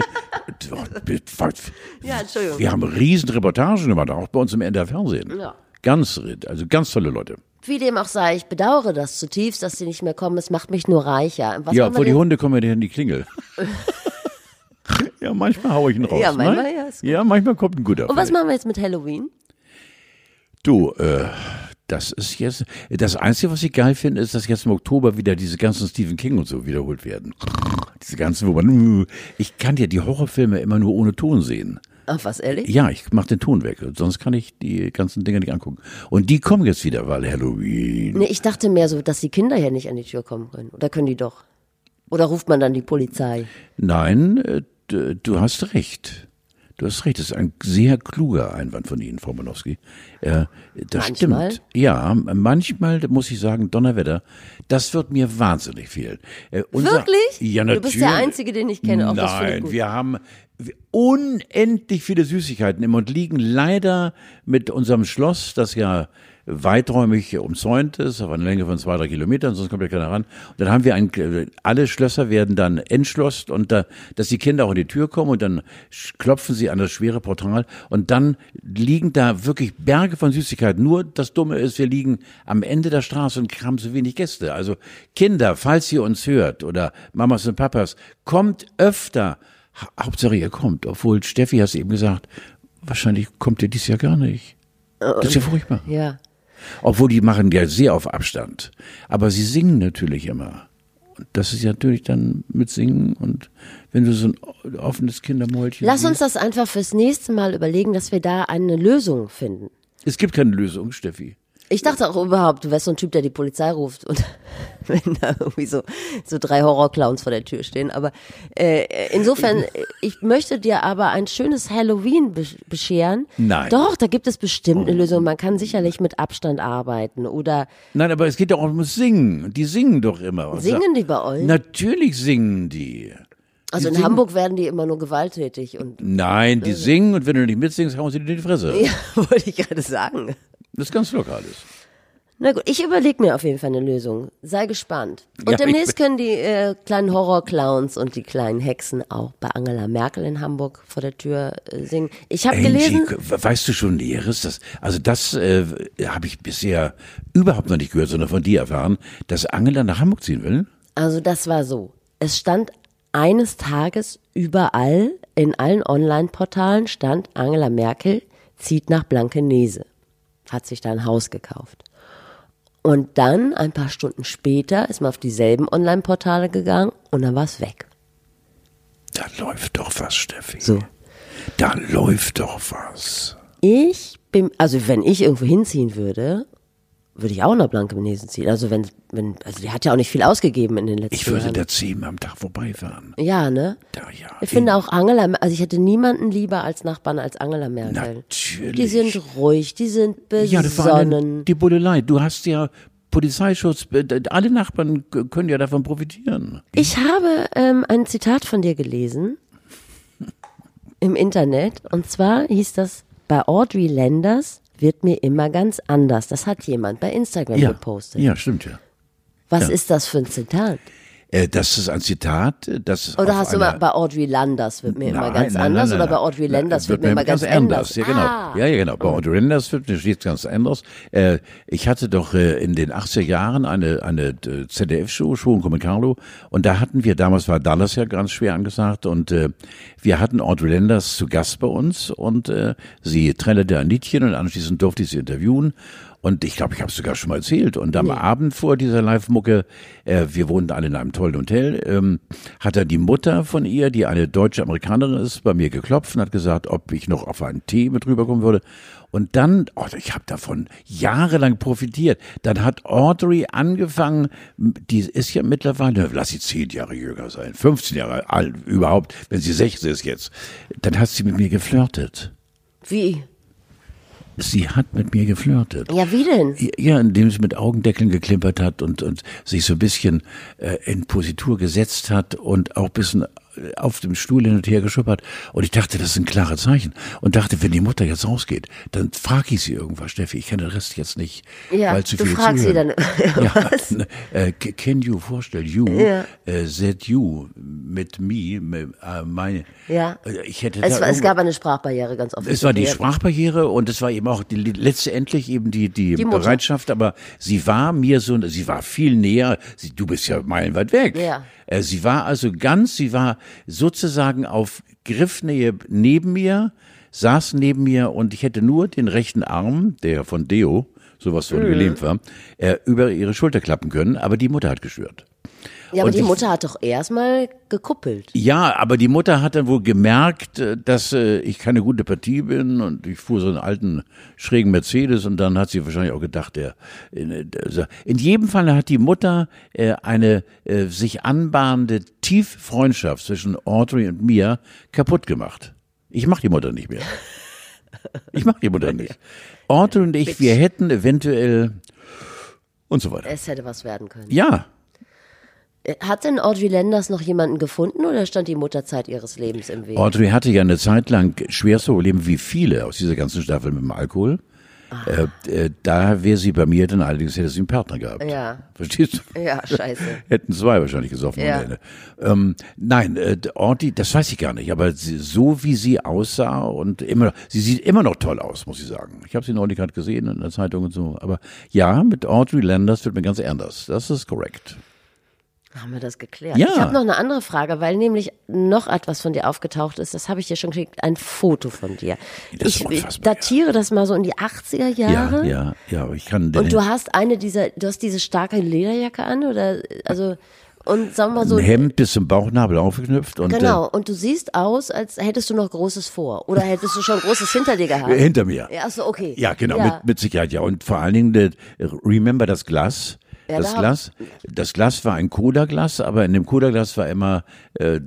Ja, Entschuldigung. wir haben riesen Reportagen gemacht, auch bei uns im NDR Fernsehen. Ja. Ganz, also ganz tolle Leute. wie dem auch sei, ich bedauere das zutiefst, dass sie nicht mehr kommen. Es macht mich nur reicher. Was ja, vor die Hunde kommen ja nicht an die Klingel. [LAUGHS] ja, manchmal hau ich ihn raus. Ja, manchmal, ne? ja, ist gut. ja, manchmal kommt ein guter. Und was machen wir jetzt mit Halloween? Du, äh, das ist jetzt, das Einzige, was ich geil finde, ist, dass jetzt im Oktober wieder diese ganzen Stephen King und so wiederholt werden. Diese ganzen, wo man, ich kann ja die Horrorfilme immer nur ohne Ton sehen. Ach, was, ehrlich? Ja, ich mach den Ton weg, sonst kann ich die ganzen Dinge nicht angucken. Und die kommen jetzt wieder, weil Halloween. Nee, ich dachte mehr so, dass die Kinder ja nicht an die Tür kommen können. Oder können die doch? Oder ruft man dann die Polizei? Nein, äh, du hast recht. Du hast recht, das ist ein sehr kluger Einwand von Ihnen, Frau Manowski. Äh, das Manchmal? stimmt. Ja, manchmal muss ich sagen, Donnerwetter, das wird mir wahnsinnig fehlen. Äh, unser- Wirklich? Ja, Du natürlich. bist der Einzige, den ich kenne. Auch finde ich Nein, wir haben unendlich viele Süßigkeiten im und liegen leider mit unserem Schloss, das ja weiträumig umzäunt ist, auf einer Länge von zwei, drei Kilometern, sonst kommt ja keiner ran. Und dann haben wir ein, alle Schlösser werden dann entschlosst und da, dass die Kinder auch in die Tür kommen und dann klopfen sie an das schwere Portal und dann liegen da wirklich Berge von Süßigkeiten. Nur das Dumme ist, wir liegen am Ende der Straße und haben so wenig Gäste. Also Kinder, falls ihr uns hört oder Mamas und Papas, kommt öfter. Ha- Hauptsache ihr kommt, obwohl Steffi hast eben gesagt, wahrscheinlich kommt ihr dieses Jahr gar nicht. Das ist ja furchtbar. Ja. Obwohl die machen ja sehr auf Abstand. Aber sie singen natürlich immer. Und das ist ja natürlich dann mit Singen und wenn du so ein offenes Kindermäulchen. Lass uns das einfach fürs nächste Mal überlegen, dass wir da eine Lösung finden. Es gibt keine Lösung, Steffi. Ich dachte auch überhaupt, du wärst so ein Typ, der die Polizei ruft und [LAUGHS] wenn da irgendwie so, so drei Horrorclowns vor der Tür stehen. Aber äh, insofern, äh, [LAUGHS] ich möchte dir aber ein schönes Halloween be bescheren. Nein. Doch, da gibt es bestimmt eine Lösung. Man kann sicherlich mit Abstand arbeiten oder Nein, aber es geht ja auch ums Singen. Die singen doch immer. singen die bei euch? Natürlich singen die. Also in singen- Hamburg werden die immer nur gewalttätig und Nein, die singen und wenn du nicht mitsingst, hauen sie dir in die Fresse. [LAUGHS] ja, wollte ich gerade sagen. Das ist ganz locker alles. Na gut, ich überlege mir auf jeden Fall eine Lösung. Sei gespannt. Und Ja, demnächst können die äh, kleinen Horrorclowns und die kleinen Hexen auch bei Angela Merkel in Hamburg vor der Tür äh, singen. Ich habe gelesen, weißt du schon Näheres? Das, also das äh, habe ich bisher überhaupt noch nicht gehört, sondern von dir erfahren, dass Angela nach Hamburg ziehen will. also das war so. Es stand eines Tages überall, in allen Online-Portalen stand Angela Merkel zieht nach Blankenese. Hat sich da ein Haus gekauft. Und dann, ein paar Stunden später, ist man auf dieselben Online-Portale gegangen und dann war es weg. Da läuft doch was, Steffi. So. Da läuft doch was. Ich bin, also wenn ich irgendwo hinziehen würde, würde ich auch nach Blankenese ziehen. Also wenn, wenn, also die hat ja auch nicht viel ausgegeben in den letzten Ich würde Jahren. da zehnmal am Tag vorbeifahren. ja, ne? Da, ja. Ich finde auch Angela, also ich hätte niemanden lieber als Nachbarn als Angela Merkel. Natürlich. Die sind ruhig, die sind Ja, besonnen. die Bullerei. Du hast ja Polizeischutz. Alle Nachbarn können ja davon profitieren. Ich habe ähm, ein Zitat von dir gelesen im Internet und zwar hieß das, bei Audrey Landers wird mir immer ganz anders. Das hat jemand bei Instagram Ja, gepostet. ja, stimmt ja. Was ja. ist das für ein Zitat? Äh, Das ist ein Zitat, äh, das Oder hast du mal bei Audrey Landers wird mir immer Nein, ganz nein, anders nein, oder bei. Audrey Landers wird mir immer ganz, anders. Ja, genau. Ah. Ja, ja, genau. Bei Audrey Landers wird mir stets ganz anders. Äh, ich hatte doch äh, in den 80er Jahren eine, eine ZDF-Show, Show con Carlo, und da hatten wir, damals war Dallas ja ganz schwer angesagt, und äh, wir hatten Audrey Landers zu Gast bei uns, und äh, sie trällerte ein Liedchen, und anschließend durfte ich sie interviewen. Und ich glaube, ich habe es sogar schon mal erzählt. Und am Abend vor dieser Live-Mucke, äh, wir wohnten alle in einem tollen Hotel, ähm, hat dann die Mutter von ihr, die eine deutsche Amerikanerin ist, bei mir geklopft und hat gesagt, ob ich noch auf einen Tee mit rüberkommen würde. Und dann, oh, ich habe davon jahrelang profitiert. Dann hat Audrey angefangen, die ist ja mittlerweile, lass sie zehn Jahre jünger sein, 15 Jahre alt überhaupt, wenn sie 16 ist jetzt. Dann hat sie mit mir geflirtet. Wie? Sie hat mit mir geflirtet. Ja, wie denn? Ja, indem sie mit Augendeckeln geklimpert hat und, und sich so ein bisschen äh, in Positur gesetzt hat und auch ein bisschen auf dem Stuhl hin und her geschuppert. Und ich dachte, das ist ein klares Zeichen. Und dachte, wenn die Mutter jetzt rausgeht, dann frage ich sie irgendwas, Steffi. Ich kann den Rest jetzt nicht, Ja, weil zu du viele fragst sie zuhören. dann [LAUGHS] ja, was? ne, äh, can you vorstellen, you, Ja. äh, that you, mit me, mit, äh, meine, Ja. äh, ich hätte Es, war, es gab eine Sprachbarriere ganz offen. es war die Sprachbarriere und es war eben auch die, letztendlich eben die, die, Die. Bereitschaft, aber sie war mir so, sie war viel näher, sie, du bist ja meilenweit weg. Ja. Äh, Sie war also ganz, sie war sozusagen auf Griffnähe neben mir, saß neben mir und ich hätte nur den rechten Arm, der von Deo, sowas Mhm. von gelähmt war, äh, über ihre Schulter klappen können, aber die Mutter hat gestört. Ja, aber Und die ich- Mutter hat doch erstmal gekuppelt. Ja, aber die Mutter hat dann wohl gemerkt, äh, dass äh, ich keine gute Partie bin und ich fuhr so einen alten schrägen Mercedes und dann hat sie wahrscheinlich auch gedacht, der in, also in jedem Fall hat die Mutter äh, eine äh, sich anbahnende Tieffreundschaft zwischen Audrey und mir kaputt gemacht. Ich mach die Mutter nicht mehr. Ich mach die Mutter nicht. Audrey und ich, wir hätten eventuell und so weiter. Es hätte was werden können. Ja, Hat denn Audrey Landers noch jemanden gefunden oder stand die Mutterzeit ihres Lebens im Weg? Audrey hatte ja eine Zeit lang schwerste Probleme wie viele aus dieser ganzen Staffel mit dem Alkohol. Äh, äh, da wäre sie bei mir dann allerdings hätte sie einen Partner gehabt. Ja. Verstehst du? Ja, scheiße. [LAUGHS] Hätten zwei wahrscheinlich gesoffen Ja. ohne Ende. Ähm, nein, äh, Audrey, das weiß ich gar nicht, aber sie, so wie sie aussah und immer, sie sieht immer noch toll aus, muss ich sagen. Ich habe sie neulich gerade gesehen in der Zeitung und so. Aber ja, mit Audrey Landers wird mir ganz anders. Das ist korrekt. Haben wir das geklärt? Ja. Ich habe noch eine andere Frage, weil nämlich noch etwas von dir aufgetaucht ist. Das habe ich dir schon gekriegt. Ein Foto von dir. Das ich datiere das mal so in die 80er Jahre. Ja, ja, ja, aber ich kann Und du hast eine dieser, du hast diese starke Lederjacke an oder also und sagen wir mal so. ein Hemd bis zum Bauchnabel aufgeknüpft und Genau, und du siehst aus, als hättest du noch Großes vor. Oder hättest du schon Großes hinter dir gehabt. äh, hinter mir. Ja, so, okay. Ja, genau, Mit, mit Sicherheit, ja. Und vor allen Dingen, der, remember das Glas? Ja, das da Glas, das Glas war ein Cola-Glas, aber in dem Cola-Glas war immer äh,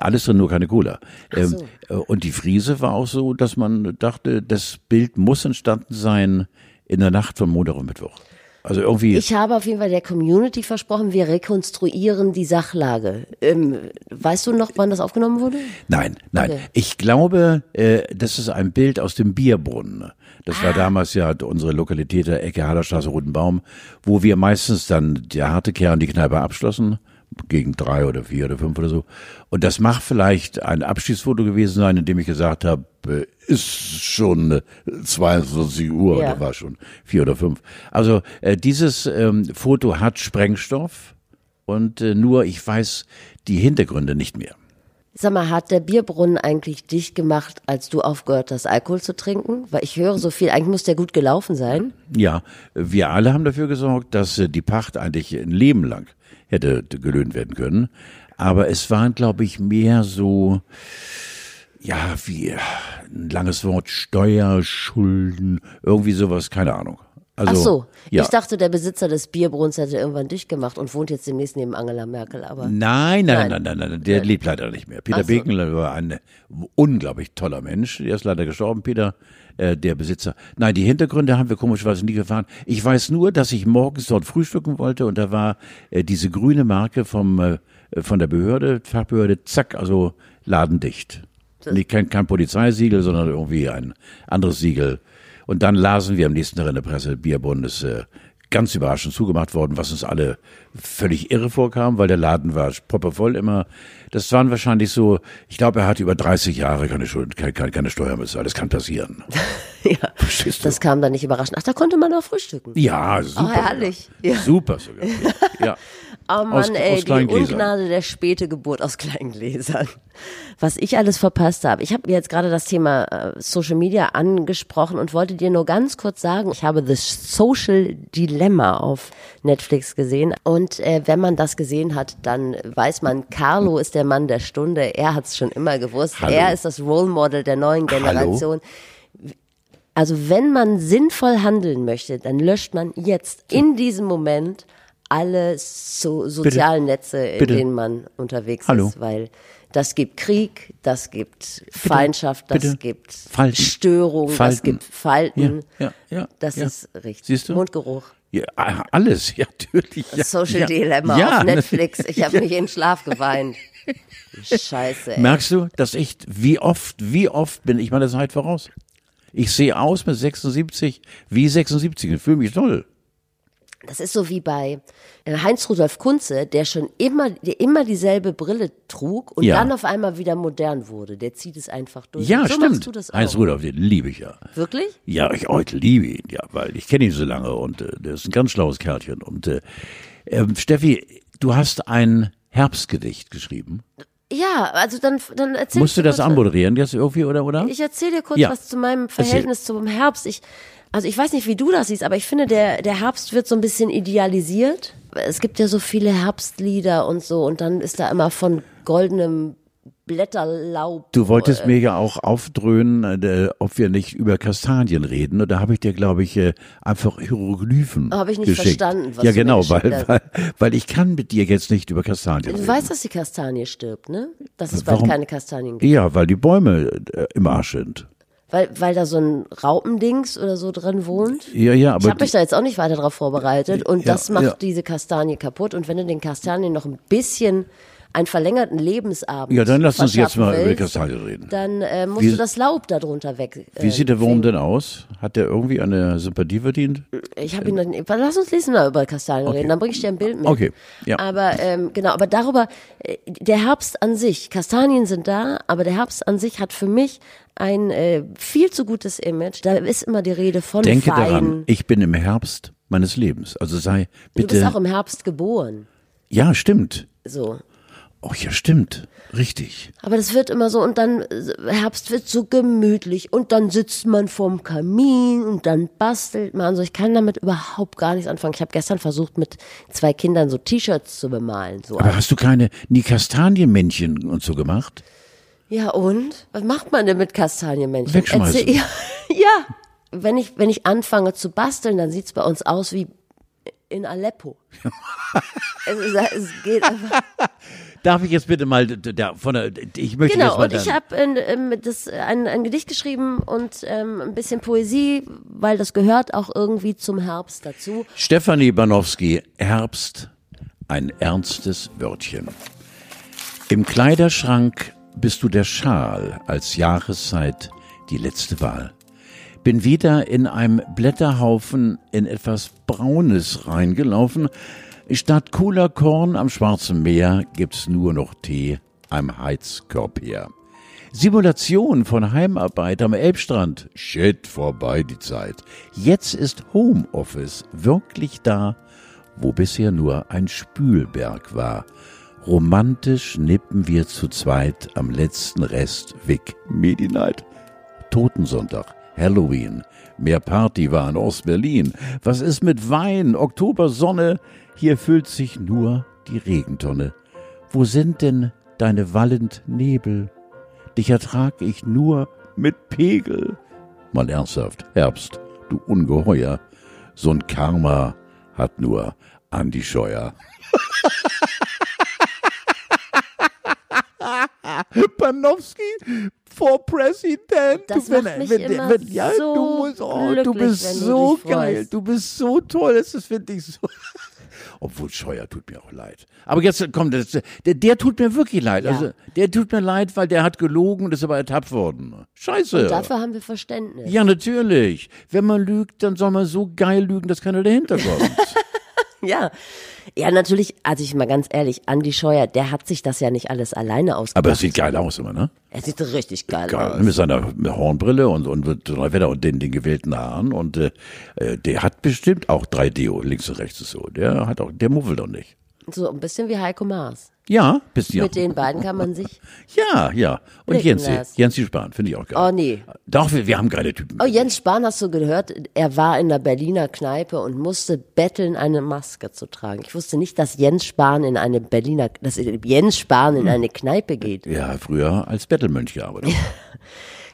alles drin, nur keine Cola. Ähm, so. äh, und die Friese war auch so, dass man dachte, das Bild muss entstanden sein in der Nacht von Montag und Mittwoch. Also irgendwie. Ich habe auf jeden Fall der Community versprochen, wir rekonstruieren die Sachlage. Ähm, weißt du noch, wann das aufgenommen wurde? Nein, nein. Okay. Ich glaube, äh, das ist ein Bild aus dem Bierbrunnen. Das Ah. war damals ja unsere Lokalität der Ecke Hallerstraße Rotenbaum, wo wir meistens dann der harte Kern die Kneipe abschlossen, gegen drei oder vier oder fünf oder so. Und das mag vielleicht ein Abschiedsfoto gewesen sein, in dem ich gesagt habe, äh, ist schon äh, 22 Uhr Ja. oder war schon vier oder fünf. Also äh, dieses ähm, Foto hat Sprengstoff und äh, nur ich weiß die Hintergründe nicht mehr. Sag mal, hat der Bierbrunnen eigentlich dich gemacht, als du aufgehört hast, Alkohol zu trinken? Weil ich höre so viel, eigentlich muss der gut gelaufen sein. Ja, wir alle haben dafür gesorgt, dass äh, die Pacht eigentlich ein Leben lang hätte gelöhnt werden können. Aber es waren, glaube ich, mehr so, ja, wie ein langes Wort, Steuerschulden, irgendwie sowas, keine Ahnung. Also, Ach so, ja. ich dachte, der Besitzer des Bierbrunnens hätte irgendwann dich gemacht und wohnt jetzt demnächst neben Angela Merkel, aber Nein, nein, Nein. nein, nein, nein, nein, der lebt leider nicht mehr. Peter so. Bekenler war ein unglaublich toller Mensch. Der ist leider gestorben, Peter, äh, der Besitzer. Nein, die Hintergründe haben wir komischerweise nie gefahren. Ich weiß nur, dass ich morgens dort frühstücken wollte und da war äh, diese grüne Marke vom, äh, von der Behörde, Fachbehörde, zack, also ladendicht. Nicht kein, kein Polizeisiegel, sondern irgendwie ein anderes Siegel. Und dann lasen wir am nächsten Tag in der Presse, Bierbrunnen ist äh, ganz überraschend zugemacht worden, was uns alle völlig irre vorkam, weil der Laden war proppevoll immer. Das waren wahrscheinlich so, ich glaube, er hat über 30 Jahre keine, Schuld, keine, keine, Steuern bezahlt. Das kann passieren. [LAUGHS] ja, Verstehst du? das kam dann nicht überraschend. Ach, da konnte man auch frühstücken. ja, super. Oh, herrlich. Ja. Super sogar. [LAUGHS] Ja. Oh Mann, Aus- ey, aus die. Ungnade der späte Geburt aus kleinen Gläsern. Was ich alles verpasst habe. Ich habe jetzt gerade das Thema äh, Social Media angesprochen und wollte dir nur ganz kurz sagen, ich habe The Social Dilemma auf Netflix gesehen. Und äh, wenn man das gesehen hat, dann weiß man, Carlo ist der Mann der Stunde. Er hat es schon immer gewusst. Hallo. Er ist das Role Model der neuen Hallo. Generation. Also wenn man sinnvoll handeln möchte, dann löscht man jetzt in diesem Moment alle so sozialen Netze, in Bitte. denen man unterwegs Hallo. ist, weil das gibt Krieg, das gibt Feindschaft, das Bitte. gibt Falten. Störung, das Falten. gibt Falten. Ja, ja, ja, Das ja. ist richtig. Siehst du? Mundgeruch. Ja, alles, ja, natürlich. Ja, Social. Dilemma ja, auf Netflix. Ich habe mich in den Schlaf geweint. Scheiße, ey. Merkst du, dass ich, wie oft, wie oft bin ich meiner Zeit voraus? Ich sehe aus mit 76 wie 76 und fühle mich toll. Das ist so wie bei äh, Heinz-Rudolf Kunze, der schon immer, der immer dieselbe Brille trug und Ja. dann auf einmal wieder modern wurde. Der zieht es einfach durch. Ja, so stimmt. Heinz Rudolf, den liebe ich ja. Wirklich? Ja, ich heute liebe ihn, ja, weil ich kenne ihn so lange und äh, der ist ein ganz schlaues Kerlchen. Und äh, ähm, Steffi, du hast ein Herbstgedicht geschrieben. Ja, also dann, dann erzähl Musst du das anmoderieren jetzt irgendwie oder oder? Ich erzähle dir kurz Ja. was zu meinem Verhältnis zum Herbst. Ich, also ich weiß nicht, wie du das siehst, aber ich finde, der, der Herbst wird so ein bisschen idealisiert. Es gibt ja so viele Herbstlieder und so und dann ist da immer von goldenem Blätterlaub. Du wolltest mir ja auch aufdröhnen, äh, ob wir nicht über Kastanien reden. Und da habe ich dir, glaube ich, äh, einfach Hieroglyphen Habe ich nicht geschickt. verstanden, was ja, du genau, weil, weil, weil ich kann mit dir jetzt nicht über Kastanien Du reden. weißt, dass die Kastanie stirbt, ne? Dass es bald Warum? keine Kastanien gibt. Ja, weil die Bäume äh, im Arsch sind. Weil, weil da so ein Raupendings oder so drin wohnt. Ja, ja, Ich aber habe mich da jetzt auch nicht weiter drauf vorbereitet und Ja, das macht ja. diese Kastanie kaputt. Und wenn du den Kastanien noch ein bisschen einen verlängerten Lebensabend ja, dann lass uns jetzt mal über willst, Kastanien reden. Dann äh, musst Wie- du das Laub darunter weg. Äh, Wie sieht der Wurm denn aus? Hat der irgendwie eine Sympathie verdient? Ich habe ihn dann, lass uns lesen mal über Kastanien reden, dann bringe ich dir ein Bild mit. Okay, ja. Aber ähm, genau, aber darüber, äh, der Herbst an sich, Kastanien sind da, aber der Herbst an sich hat für mich ein äh, viel zu gutes Image. Da ist immer die Rede von Denke Wein. daran, ich bin im Herbst meines Lebens. Also sei Du bist auch bitte. im Herbst geboren. Ja, stimmt. So. Oh ja, stimmt. Richtig. Aber das wird immer so und dann äh, Herbst wird so gemütlich und dann sitzt man vorm Kamin und dann bastelt man. So, ich kann damit überhaupt gar nichts anfangen. Ich habe gestern versucht, mit zwei Kindern so T-Shirts zu bemalen. So Aber hast du keine nie Kastanienmännchen und so gemacht? Ja, und? Was macht man denn mit Kastanienmännchen? Wegschmeißen. Erzähl- [LAUGHS] ja, ja. Wenn ich, wenn ich anfange zu basteln, dann sieht's bei uns aus wie in Aleppo. [LAUGHS] es, ist, es geht einfach. [LAUGHS] darf ich jetzt bitte mal da, von der, ich möchte jetzt Genau, mal und ich habe ähm, das ein, ein Gedicht geschrieben und ähm, ein bisschen Poesie, weil das gehört auch irgendwie zum Herbst dazu. Stefanie Banowski, Herbst, ein ernstes Wörtchen. Im Kleiderschrank bist du der Schal als Jahreszeit die letzte Wahl. Bin wieder in einem Blätterhaufen in etwas Braunes reingelaufen. Statt cooler Korn am Schwarzen Meer gibt's nur noch Tee am Heizkorb her. Simulation von Heimarbeit am Elbstrand. Shit, vorbei die Zeit. Jetzt ist Homeoffice wirklich da, wo bisher nur ein Spülberg war. Romantisch nippen wir zu zweit am letzten Rest Wick Medi-Night. Totensonntag, Halloween, mehr Party war in Ostberlin. Was ist mit Wein, Oktobersonne? Hier füllt sich nur die Regentonne. Wo sind denn deine wallend Nebel? Dich ertrag ich nur mit Pegel. Mal ernsthaft, Herbst, du Ungeheuer. So'n Karma hat nur Andi Scheuer. [LAUGHS] [LAUGHS] Panowski for President. Das macht mich immer so du musst, oh, du glücklich, bist wenn du so dich geil, freust. du bist so toll, das ist, finde ich so. [LAUGHS] Obwohl Scheuer tut mir auch leid. Aber jetzt kommt das, der, der tut mir wirklich leid. Ja. Also der tut mir leid, weil der hat gelogen und ist aber ertappt worden. Scheiße. Und dafür haben wir Verständnis. ja, natürlich. Wenn man lügt, dann soll man so geil lügen, dass keiner dahinter kommt. [LAUGHS] Ja. Ja, natürlich, also ich mal ganz ehrlich, Andi Scheuer, der hat sich das ja nicht alles alleine ausgedacht. aber es sieht geil aus immer, ne? er sieht richtig geil, Geil, aus. mit seiner Hornbrille und, und, und, und den, den gewählten Haaren. Und äh, äh, der hat bestimmt auch drei Deo, links und rechts ist so. Der hat auch, der muffelt doch nicht. So ein bisschen wie Heiko Maas. Ja, du Mit den beiden kann man sich. [LAUGHS] Ja, ja. Und Jensi, lassen. Jensi Spahn, finde ich auch geil. Oh nee. Doch, wir, wir haben geile Typen. Oh, Jens Spahn hast du gehört, er war in der Berliner Kneipe und musste betteln, eine Maske zu tragen. Ich wusste nicht, dass Jens Spahn in eine Berliner, dass Jens Spahn in eine Kneipe geht. Ja, früher als Bettelmönch gearbeitet. [LAUGHS]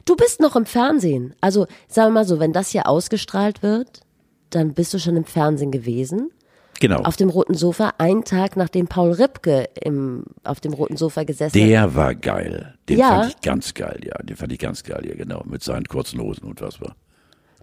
Du bist noch im Fernsehen. Also, sagen wir mal so, wenn das hier ausgestrahlt wird, dann bist du schon im Fernsehen gewesen. Genau. Auf dem roten Sofa, einen Tag nachdem Paul Ripke im, auf dem roten Sofa gesessen hat. Der war geil. Den Ja. fand ich ganz geil, ja. Den fand ich ganz geil, ja, genau. Mit seinen kurzen Hosen und was war.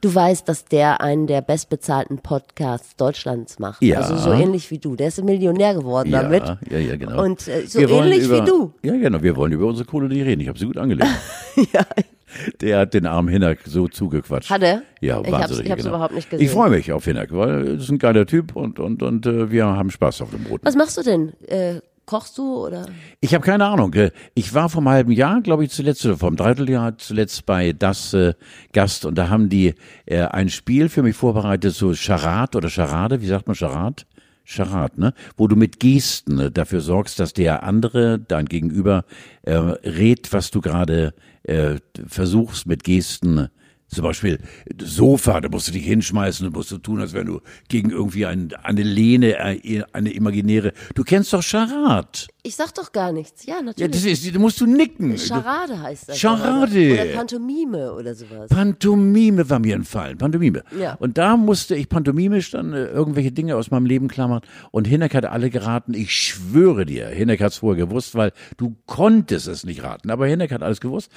Du weißt, dass der einen der bestbezahlten Podcasts Deutschlands macht. Ja. Also so ähnlich wie du. Der ist Millionär geworden Ja, damit. ja, ja, genau. Und äh, so ähnlich über, wie du. Ja, genau. Wir wollen über unsere Kohle nicht reden. Ich habe sie gut angelegt. [LAUGHS] Der hat den armen Hinnack so zugequatscht. Hat er? Ja, Ich wahnsinnig. hab's- ich hab's genau. überhaupt nicht gesehen. Ich freue mich auf Hinnack, weil er ist ein geiler Typ und, und, und äh, wir haben Spaß auf dem Roten. Was machst du denn? Äh, kochst du oder? Ich habe keine Ahnung. äh, Ich war vor einem halben Jahr, glaube ich, zuletzt oder vor einem Dreivierteljahr zuletzt bei das äh, Gast und da haben die äh, ein Spiel für mich vorbereitet, so Charat oder Charade, wie sagt man Charat? Charat, ne? Wo du mit Gesten äh, dafür sorgst, dass der andere, dein Gegenüber, äh, rät, was du gerade äh, versuchst mit Gesten. Zum Beispiel Sofa, da musst du dich hinschmeißen, da musst du tun, als wenn du gegen irgendwie ein, eine Lehne, äh, eine imaginäre. Du kennst doch Charat. Ich sag doch gar nichts. Ja, Ja, natürlich. das ist, da musst du nicken. Charade heißt das. Charade. Oder, Pantomime oder sowas. Pantomime war mir entfallen, Pantomime. Ja. Und da musste ich pantomimisch dann äh, irgendwelche Dinge aus meinem Leben klammern. Und Hineck hat alle geraten, ich schwöre dir, Hineck hat es vorher gewusst, weil du konntest es nicht raten. Aber Hineck hat alles gewusst.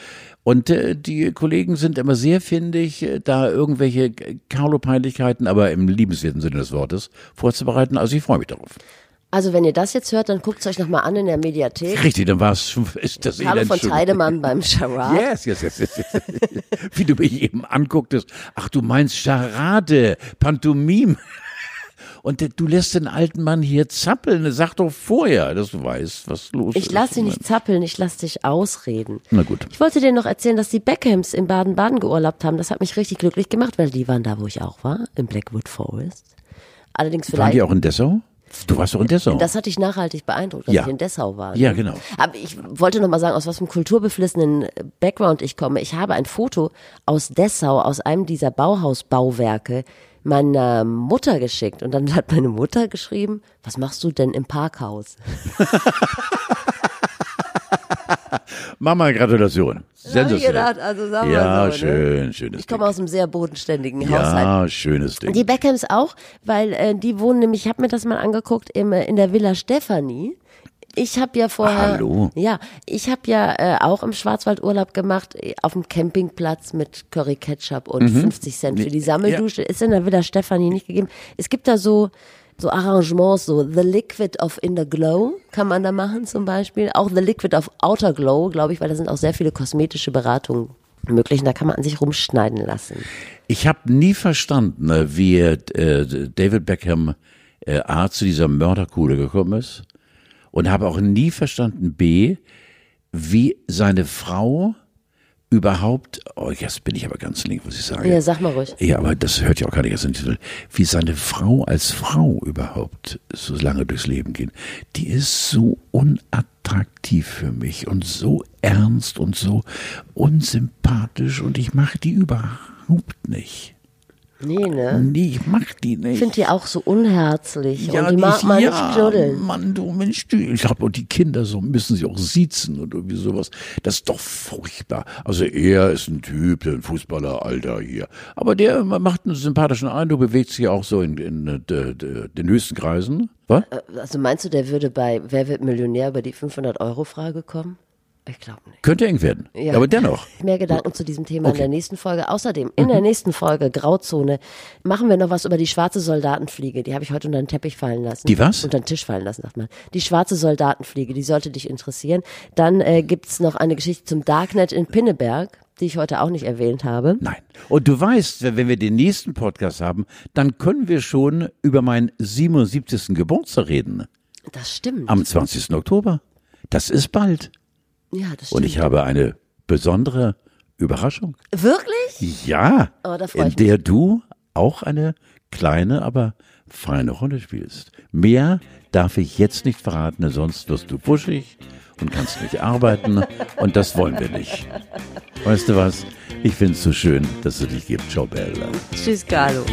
Und äh, die Kollegen sind immer sehr findig, äh, da irgendwelche äh, Carlo-Peinlichkeiten, aber im liebenswerten Sinne des Wortes, vorzubereiten. Also ich freue mich darauf. Also wenn ihr das jetzt hört, dann guckt es euch nochmal an in der Mediathek. Richtig, dann war es schon, [LAUGHS] ist das Carlo von schon- Teidemann [LAUGHS] beim Charade. Yes, yes, yes, yes, yes. [LAUGHS] Wie du mich eben angucktest. Ach, du meinst Charade, Pantomime. Und du lässt den alten Mann hier zappeln. Sag doch vorher, dass du weißt, was los ist. Ich lass dich nicht zappeln, ich lass dich ausreden. Na gut. Ich wollte dir noch erzählen, dass die Beckhams in Baden-Baden geurlaubt haben. Das hat mich richtig glücklich gemacht, weil die waren da, wo ich auch war, im Blackwood Forest. Allerdings Waren vielleicht. die auch in Dessau? Du warst doch in Dessau. Das hat dich nachhaltig beeindruckt, dass Ja. ich in Dessau war. Ja, genau. Aber ich wollte noch mal sagen, aus was für einem kulturbeflissenen Background ich komme. Ich habe ein Foto aus Dessau, aus einem dieser Bauhausbauwerke, meiner Mutter geschickt. Und dann hat meine Mutter geschrieben, was machst du denn im Parkhaus? [LAUGHS] Mama, Gratulation. Sensationell. also sagen Ja, schön, schönes Ich komme aus einem sehr bodenständigen Haushalt. Ja, schönes Ding. Die Beckhams auch, weil äh, die wohnen nämlich, ich habe mir das mal angeguckt, im, äh, in der Villa Stefanie. Ich habe ja vorher, Hallo. ja, ich habe ja äh, auch im Schwarzwald Urlaub gemacht, äh, auf dem Campingplatz mit Curry Ketchup und 50 Cent für die Sammeldusche. Ist in der Villa Stefanie nicht gegeben. Es gibt da so so Arrangements, so The Liquid of Inner Glow kann man da machen zum Beispiel. Auch The Liquid of Outer Glow, glaube ich, weil da sind auch sehr viele kosmetische Beratungen möglich und da kann man an sich rumschneiden lassen. Ich habe nie verstanden, wie äh, David Beckham äh, A zu dieser Mörderkuhle gekommen ist und habe auch nie verstanden B, wie seine Frau überhaupt, oh jetzt bin ich aber ganz link, was ich sage. Ja, sag mal ruhig. Ja, aber das hört ja auch gar nicht erst in diesem- wie seine Frau als Frau überhaupt so lange durchs Leben gehen. Die ist so unattraktiv für mich und so ernst und so unsympathisch und ich mache die überhaupt nicht. Nee, ne? Nee, ich mach die nicht. Ich finde die auch so unherzlich und die mag man ja, nicht knuddeln. Mann, du Mensch, du. Ich glaube, und die Kinder so müssen sie auch siezen und irgendwie sowas. Das ist doch furchtbar. Also er ist ein Typ, ein Fußballer, Alter hier. Aber der macht einen sympathischen Eindruck, bewegt sich auch so in, in, äh, d- d- den höchsten Kreisen. Was? Also meinst du, der würde bei Wer wird Millionär über die 500-Euro-Frage kommen? Ich glaube nicht. Könnte eng werden. Ja. Aber dennoch. Mehr Gedanken zu diesem Thema in der nächsten Folge. Außerdem, in der nächsten Folge, Grauzone, machen wir noch was über die schwarze Soldatenfliege. Die habe ich heute unter den Teppich fallen lassen. Die was? Unter den Tisch fallen lassen, sagt man. Die schwarze Soldatenfliege, die sollte dich interessieren. Dann äh, gibt's noch eine Geschichte zum Darknet in Pinneberg, die ich heute auch nicht erwähnt habe. Nein. Und du weißt, wenn wir den nächsten Podcast haben, dann können wir schon über meinen 77. Geburtstag reden. Das stimmt. Am 20. Oktober. Das ist bald. Ja, das Und stimmt. ich habe eine besondere Überraschung. Wirklich? Ja, Oh, da in der du auch eine kleine, aber feine Rolle spielst. Mehr darf ich jetzt nicht verraten, sonst wirst du buschig und kannst nicht arbeiten und das wollen wir nicht. Weißt du was? Ich finde es so schön, dass du dich gibst. Ciao, Bella. Tschüss, Carlo.